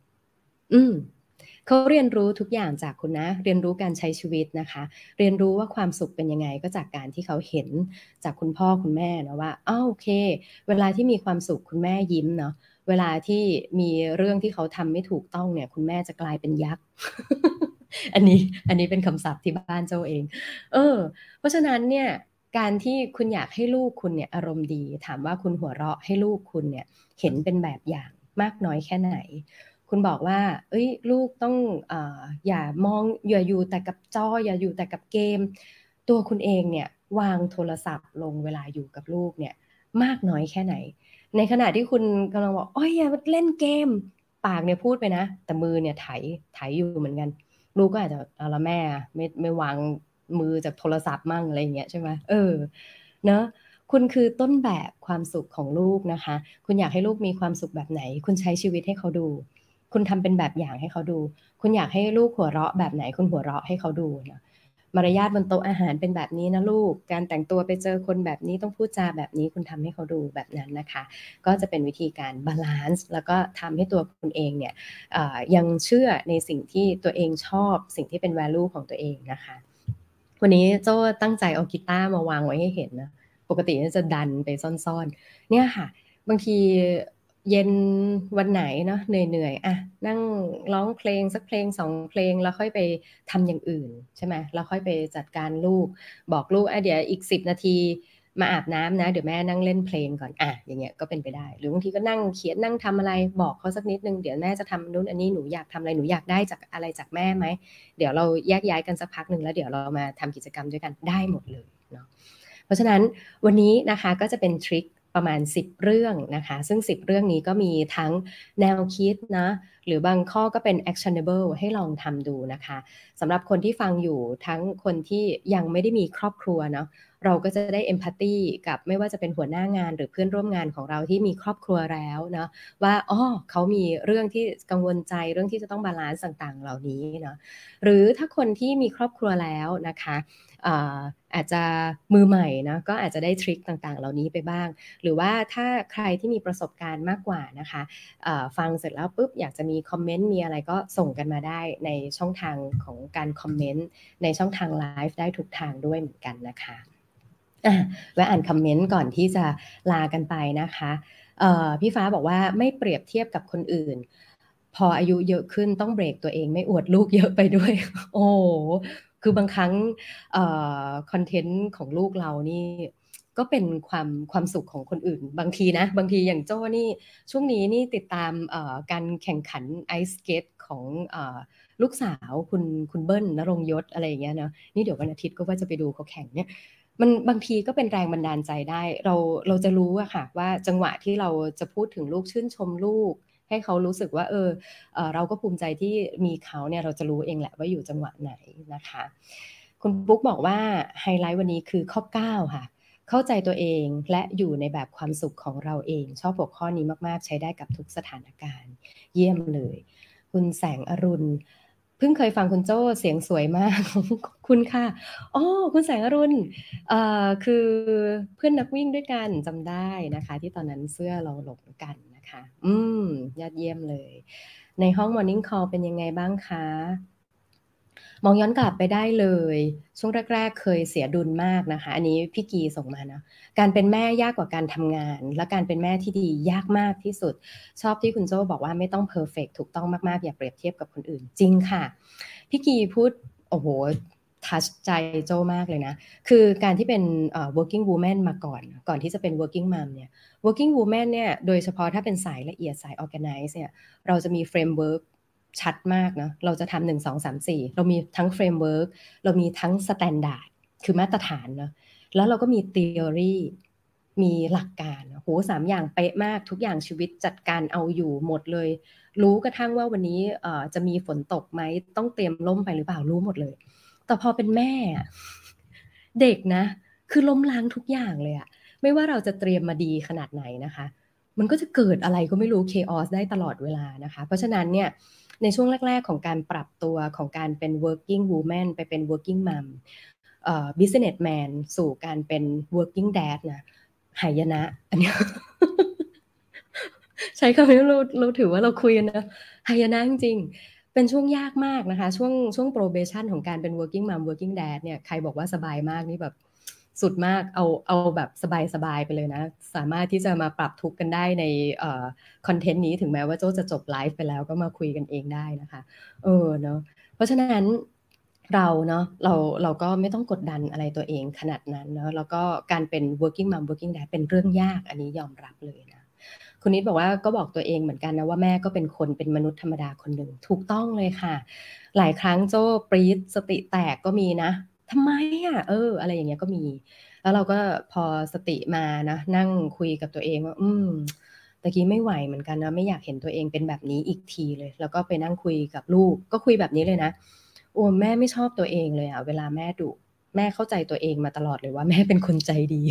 อืม เขาเรียนรู้ทุกอย่างจากคุณนะ เรียนรู้การใช้ชีวิตนะคะ เรียนรู้ว่าความสุขเป็นยังไงก็จากการที่เขาเห็นจากคุณพ่อคุณแม่นะว่าอ้าวโอเค เวลาที่มีความสุขคุณแม่ยิ้มเนาะเวลาที่มีเรื่องที่เขาทำไม่ถูกต้องเนี่ย คุณแม่จะกลายเป็นยักษ์อันนี้อันนี้เป็นคำศัพท์ที่บ้านเจ้าเอง เออ เพราะฉะนั้นเนี่ยการที่คุณอยากให้ลูกคุณเนี่ยอารมณ์ดี ถามว่าคุณหัวเราะให้ลูกคุณเนี่ยเห็นเป็นแบบอย่างมากน้อยแค่ไหน คุณบอกว่า เอ้ย ลูกต้องออย่ามองอย่าอยู่แต่กับจอ อย่าอยู่แต่กับเกม ตัวคุณเองเนี่ยวางโทรศัพท์ลงเวลาอยู่กับลูกเนี่ย มากน้อยแค่ไหน ในขณะที่คุณกำลังบอกโอ้ยอย่าเล่นเกม ปากเนี่ยพูดไปนะ แต่มือเนี่ยไถไถอยู่เหมือนกัน ลูกก็อาจจะเอาละแม่ไม่ไม่วางมือจากโทรศัพท์มั่งอะไรเงี้ยใช่ไหมเออ เนอะคุณคือต้นแบบความสุขของลูกนะคะ คุณอยากให้ลูกมีความสุขแบบไหน คุณใช้ชีวิตให้เขาดู คุณทำเป็นแบบอย่างให้เขาดู คุณอยากให้ลูกหัวเราะแบบไหนคุณหัวเราะให้เขาดูนะมารยาทบนโต๊ะอาหารเป็นแบบนี้นะลูก การแต่งตัวไปเจอคนแบบนี้ต้องพูดจาแบบนี้คุณทำให้เขาดูแบบนั้นนะคะ ก็จะเป็นวิธีการ balance แล้วก็ทำให้ตัวคุณเองเนี่ยยังเชื่อในสิ่งที่ตัวเองชอบ สิ่งที่เป็น value ของตัวเองนะคะ วันนี้โจ้ตั้งใจเอากีตาร์มาวางไว้ให้เห็นนะ ปกติจะดันไปซ่อนๆ เนี่ยค่ะ บางที เย็นวันไหนเนาะเหนื่อยๆอะนั่งร้องเพลงสักเพลงสองเพลงแล้วค่อยไปทำอย่างอื่นใช่ไหมแล้วค่อยไปจัดการลูก บอกลูกอะเดี๋ยวอีกสิบนาทีมาอาบน้ำนะ เดี๋ยวแม่นั่งเล่นเพลงก่อนอะอย่างเงี้ยก็เป็นไปได้ หรือบางทีก็นั่งเขียนนั่งทำอะไรบอกเขาสักนิดนึงเดี๋ยวแม่จะทำนู่นอันนี้หนูอยากทำอะไรหนูอยากได้จากอะไรจากแม่ไหมเดี๋ยวเราแยกย้ายกันสักพักหนึ่งแล้วเดี๋ยวเรามาทำกิจกรรมด้วยกันได้หมดเลยเนาะเพราะฉะนั้นวันนี้นะคะก็จะเป็นทริค ประมาณ 10 เรื่องนะคะ ซึ่ง 10 เรื่องนี้ก็มีทั้งแนวคิดนะ หรือบางข้อก็เป็น actionable ให้ลองทำดูนะคะสำหรับคนที่ฟังอยู่ทั้งคนที่ยังไม่ได้มีครอบครัวเนาะเราก็จะได้เอมพัตตีกับไม่ว่าจะเป็นหัวหน้างานหรือเพื่อนร่วมงานของเราที่มีครอบครัวแล้วเนาะว่าอ๋อเขามีเรื่องที่กังวลใจเรื่องที่จะต้อง balance ต่างๆ เหล่านี้เนาะหรือถ้าคนที่มีครอบครัวแล้วนะคะ อาจจะมือใหม่นะก็อาจจะได้ trick ต่างๆ เหล่านี้ไปบ้าง หรือว่าถ้าใครที่มีประสบการณ์มากกว่านะคะฟังเสร็จแล้วปุ๊บอยากจะมีคอมเมนต์มีอะไรก็ส่งกันมาได้ในช่องทางของการคอมเมนต์ในช่องทางไลฟ์ได้ทุกทางด้วยเหมือนกันนะคะแวะอ่านคอมเมนต์ก่อนที่จะลากันไปนะคะพี่ฟ้าบอกว่าไม่เปรียบเทียบกับคนอื่น พออายุเยอะขึ้นต้องเบรกตัวเองไม่อวดลูกเยอะไปด้วย โอ้ คือบางครั้งคอนเทนต์ของลูกเรานี่ก็เป็นความความสุขของคนอื่น บางทีนะ บางทีอย่างโจ้นี่ช่วงนี้นี่ติดตามการแข่งขันไอสเกตของลูกสาวคุณคุณเบิ้ลนรงยศอะไรอย่างเงี้ยเนาะนี่เดี๋ยววันอาทิตย์ก็ว่าจะไปดูเขาแข่งเนี่ยมันบางทีก็เป็นแรงบันดาลใจได้ เราเราจะรู้อะค่ะว่าจังหวะที่เราจะพูดถึงลูกชื่นชมลูก ให้เขารู้สึกว่าเออเราก็ภูมิใจที่มีเขาเนี่ยเราจะรู้เองแหละว่าอยู่จังหวะไหนนะคะ คุณปุ๊กบอกว่าไฮไลท์วันนี้คือข้อ 9 ค่ะ เข้าใจตัวเองและอยู่ในแบบความสุขของเราเอง ชอบหัวข้อนี้มากๆ ใช้ได้กับทุกสถานการณ์ เยี่ยมเลย คุณแสงอรุณเพิ่งเคยฟังคุณโจ้เสียงสวยมาก คุณค่ะอ๋อคุณแสงอรุณเอ่อคือเพื่อนนักวิ่งด้วยกันจำได้นะคะ ที่ตอนนั้นเสื้อเราหลงกันนะ คะ อืม ยอดเยี่ยมเลย ในห้อง Morning Call เป็นยังไงบ้างคะ มองย้อนกลับไปได้เลย ช่วงแรก ๆ เคยเสียดุลมากนะคะ อันนี้พี่กีส่งมานะ การเป็นแม่ยากกว่าการทำงาน และการเป็นแม่ที่ดียากมากที่สุด ชอบที่คุณโจบอกว่าไม่ต้องเพอร์เฟกถูกต้องมากๆ อย่าเปรียบเทียบกับคนอื่นจริงค่ะ พี่กีพูด โอ้โห touch ใจโจมากเลยนะ คือการที่เป็น working woman มาก่อน ก่อนที่จะเป็น working mom เนี่ย working woman เนี่ยโดยเฉพาะถ้าเป็นสายละเอียดสาย organize เนี่ยเราจะมี framework ชัดมากนะเราจะทำหนึ่งสองสามสี่เรามีทั้ง framework เรามีทั้ง standard คือมาตรฐานเนาะแล้วเราก็มีทฤษฎีมีหลักการโหสามอย่างเป๊ะมากทุกอย่างชีวิตจัดการเอาอยู่หมดเลย รู้กระทั่งว่าวันนี้จะมีฝนตกไหมต้องเตรียมล่มไปหรือเปล่ารู้หมดเลย แต่พอเป็นแม่ เด็กนะ คือล้มล้างทุกอย่างเลยอะไม่ว่าเราจะเตรียมมาดีขนาดไหนนะคะ มันก็จะเกิดอะไรก็ไม่รู้เคออสได้ตลอดเวลานะคะ เพราะฉะนั้นเนี่ยในช่วงแรก ๆ ของการปรับตัวของการเป็น working woman ไปเป็น working mom business man สู่การเป็น working dad นะหายนะ อันนี้ใช้คำนี้เราเราถือว่าเราคุยกันนะหายนะจริง เป็นช่วงยากมากนะคะ ช่วงช่วง probation ของการเป็น working mom working dad เนี่ยใครบอกว่าสบายมากนี่แบบสุดมากเอาเอาแบบสบายๆไปเลยนะ สามารถที่จะมาปรับทุกกันได้ในคอนเทนต์นี้ถึงแม้ว่าโจจะจบไลฟ์ไปแล้วก็มาคุยกันเองได้นะคะเออเนาะเพราะฉะนั้นเราเนาะเราเราก็ไม่ต้องกดดันอะไรตัวเองขนาดนั้นเนาะแล้วก็การเป็น working mom working dad เป็นเรื่องยากอันนี้ยอมรับเลยนะ คุณนิดบอกว่าก็บอกตัวเองเหมือนกันนะว่าแม่ก็เป็นคนเป็นมนุษย์ธรรมดาคนหนึ่งถูกต้องเลยค่ะ หลายครั้งโจ้ปรีดสติแตกก็มีนะทำไมอะเออ อะไรอย่างเงี้ยก็มี แล้วเราก็พอสติมานะ นั่งคุยกับตัวเองว่า อืมตะกี้ไม่ไหวเหมือนกันนะไม่อยากเห็นตัวเองเป็นแบบนี้อีกทีเลย แล้วก็ไปนั่งคุยกับลูก ก็คุยแบบนี้เลยนะโอ้แม่ไม่ชอบตัวเองเลยอะเวลาแม่ดุแม่เข้าใจตัวเองมาตลอดเลยว่าแม่เป็นคนใจดี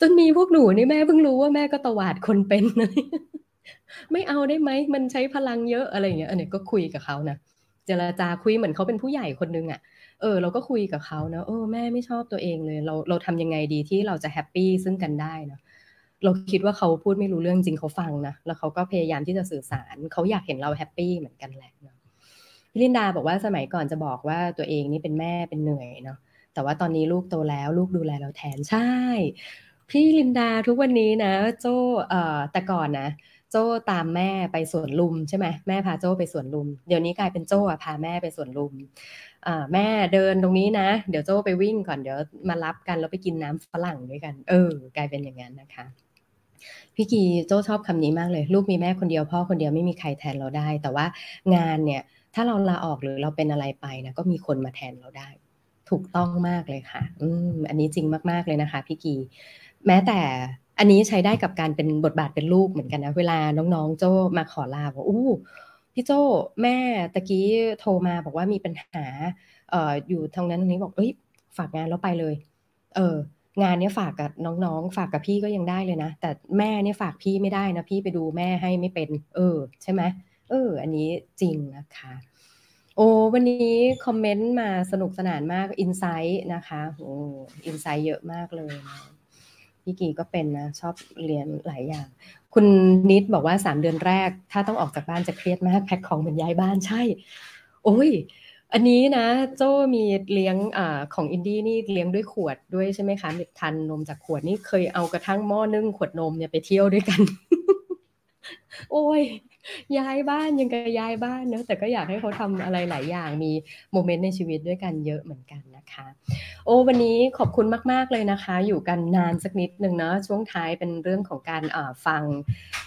จนมีพวกหนูนี่แม่เพิ่งรู้ว่าแม่ก็ตวาดคนเป็นไม่เอาได้ไหมมันใช้พลังเยอะอะไรเงี้ยอันนี้ก็คุยกับเขานะเจรจาคุยเหมือนเขาเป็นผู้ใหญ่คนนึงอะ่ะเออเราก็คุยกับเขานะเออแม่ไม่ชอบตัวเองเลย เราเราทำยังไงดีที่เราจะแฮปปี้ซึ่งกันได้เนาะเราคิดว่าเขาพูดไม่รู้เรื่องจริงเขาฟังนะแล้วเขาก็พยายามที่จะสื่อสารเขาอยากเห็นเราแฮปปี้เหมือนกันแหละนะพี่ลินดาบอกว่าสมัยก่อนจะบอกว่าตัวเองนี่เป็นแม่เป็นเหนื่อยเนาะแต่ว่าตอนนี้ลูกโตแล้ว ลูกดูแลเราแทนใช่ พี่ลินดาทุกวันนี้นะโจเอ่อแต่ก่อนนะโจ้ตามแม่ไปสวนลุมใช่ไหมแม่พาโจ้ไปสวนลุม เดี๋ยวนี้กลายเป็นโจ้พาแม่ไปสวนลุมแม่เดินตรงนี้นะ เดี๋ยวโจ้ไปวิ่งก่อนเดี๋ยวมารับกันแล้วไปกินน้ำฝรั่งด้วยกัน เออ กลายเป็นอย่างนั้นนะคะ พี่กีโจ้ชอบคำนี้มากเลย ลูกมีแม่คนเดียวพ่อคนเดียวไม่มีใครแทนเราได้ แต่ว่างานเนี่ย ถ้าเราลาออกหรือเราเป็นอะไรไปนะก็มีคนมาแทนเราได้ ถูกต้องมากเลยค่ะ อืมอันนี้จริงมาก ๆเลยนะคะ พี่กี แม้แต่อันนี้ใช้ได้กับการเป็นบทบาทเป็นลูกเหมือนกันนะเวลาน้องๆ โจมาขอลาบอกอู้พี่โจแม่ตะกี้โทรมาบอกว่ามีปัญหาเอ่ออยู่ทางนั้นตรงนี้บอกเอ้ย ฝากงานแล้วไปเลย เอองานเนี้ยฝากกับน้องๆ ฝากกับพี่ก็ยังได้เลยนะ แต่แม่เนี่ยฝากพี่ไม่ได้นะ พี่ไปดูแม่ให้ไม่เป็น เออ ใช่ไหมเออ อันนี้จริงนะคะ โอ้วันนี้คอมเมนต์มาสนุกสนานมากอินไซต์นะคะโอ้อินไซต์เยอะมากเลยนะ พี่กีก็เป็นนะ ชอบเรียนหลายอย่าง คุณนิดบอกว่าสามเดือนแรก ถ้าต้องออกจากบ้านจะเครียดมากแพ็คของเหมือนย้ายบ้านใช่ โอ้ย อันนี้นะโจ้มีเลี้ยงอของอินดี้นี่เลี้ยงด้วยขวดด้วยใช่ไหมคะทันนมจากขวดนี่เคยเอากระทั่งหม้อนึ่งขวดนมเนี่ยไปเที่ยวด้วยกัน โอ้ย ย้ายบ้านยังกะย้ายบ้านเนอะแต่ก็อยากให้เขาทำอะไรหลายอย่างมีโมเมนต์ในชีวิตด้วยกันเยอะเหมือนกันนะคะ โอ้วันนี้ขอบคุณมาก ๆ เลยนะคะ อยู่กันนานสักนิดหนึ่งเนาะช่วงท้ายเป็นเรื่องของการฟัง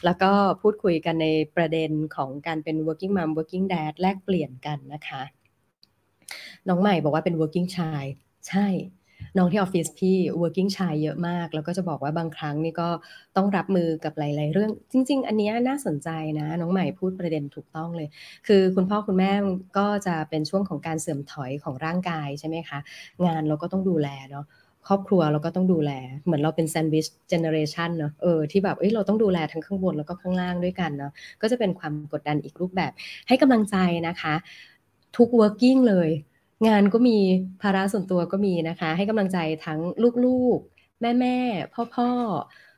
แล้วก็พูดคุยกันในประเด็นของการเป็น working mom working dad แลกเปลี่ยนกันนะคะ น้องใหม่บอกว่าเป็น working ชาย ใช่ น้องที่ออฟฟิศพี่ working ชายเยอะมาก แล้วก็จะบอกว่าบางครั้งนี่ก็ต้องรับมือกับหลาย ๆ เรื่อง จริง ๆ อันนี้น่าสนใจนะ น้องใหม่พูดประเด็นถูกต้องเลย คือคุณพ่อคุณแม่ก็จะเป็นช่วงของการเสื่อมถอยของร่างกายใช่ไหมคะ งานเราก็ต้องดูแลเนาะครอบครัวเราก็ต้องดูแล เหมือนเราเป็นแซนด์วิชเจเนอเรชันเนาะเออที่แบบเอ้ยเราต้องดูแลทั้งข้างบนแล้วก็ข้างล่างด้วยกันเนาะก็จะเป็นความกดดันอีกรูปแบบ ให้กำลังใจนะคะ ทุก working เลย งานก็มีภาระส่วนตัวก็มีนะคะ ให้กำลังใจทั้งลูกๆ แม่แม่พ่อพ่อ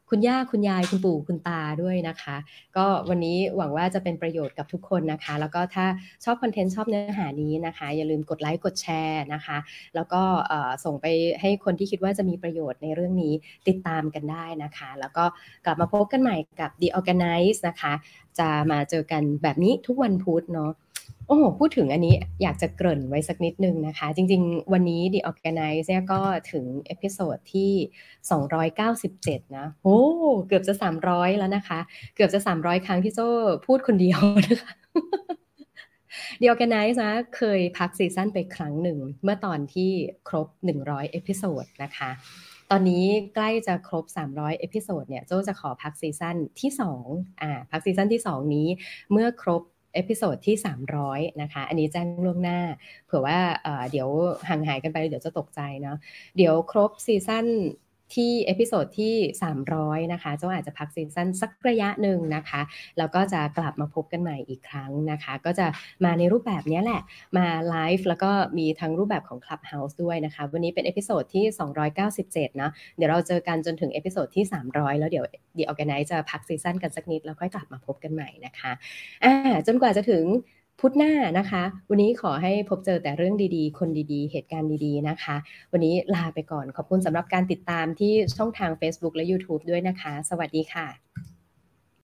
คุณย่าคุณยายคุณปู่คุณตาด้วยนะคะ ก็วันนี้หวังว่าจะเป็นประโยชน์กับทุกคนนะคะ แล้วก็ถ้าชอบคอนเทนต์ชอบเนื้อหานี้นะคะ อย่าลืมกดไลค์กดแชร์นะคะ แล้วก็ส่งไปให้คนที่คิดว่าจะมีประโยชน์ในเรื่องนี้ติดตามกันได้นะคะ แล้วก็กลับมาพบกันใหม่กับ The Organice นะคะ จะมาเจอกันแบบนี้ทุกวันพุธเนาะ โอ้โหพูดถึงอันนี้อยากจะเกริ่นไว้สักนิดนึงนะคะ จริง ๆ วันนี้ The Organice เนี่ยก็ถึง episode ที่ 297 นะโอ้เกือบจะ 300 แล้วนะคะ เกือบจะ 300 ครั้งที่โจพูดคนเดียวนะคะ The Organice นะเคยพัก season ไปครั้งหนึ่ง เมื่อตอนที่ครบ 100 episode นะคะ ตอนนี้ใกล้จะครบ 300 episode เนี่ยโจจะขอพัก season ที่2อ่าพัก season ที่ 2 นี้เมื่อครบ episode ที่ 300 นะคะ อันนี้แจ้งล่วงหน้า เผื่อว่าเดี๋ยวห่างหายกันไปเดี๋ยวจะตกใจเนาะเดี๋ยวครบ season ที่ episode ที่ 300 นะคะเจ้าอาจจะพัก season สักระยะหนึ่งนะคะ แล้วก็จะกลับมาพบกันใหม่อีกครั้งนะคะ ก็จะมาในรูปแบบนี้แหละ มาไลฟ์แล้วก็มีทั้งรูปแบบของ Clubhouse ด้วยนะคะ วันนี้เป็น episode ที่ 297เนาะเดี๋ยวเราเจอกันจนถึง episode ที่ 300 แล้วเดี๋ยว The Organice จะพัก season กันสักนิด แล้วค่อยกลับมาพบกันใหม่นะคะอ่าจนกว่าจะถึง พุธหน้านะคะ วันนี้ขอให้พบเจอแต่เรื่องดีๆ คนดีๆ เหตุการณ์ดีๆนะคะ วันนี้ลาไปก่อนขอบคุณสำหรับการติดตามที่ช่องทาง Facebook และ YouTube ด้วยนะคะ สวัสดีค่ะ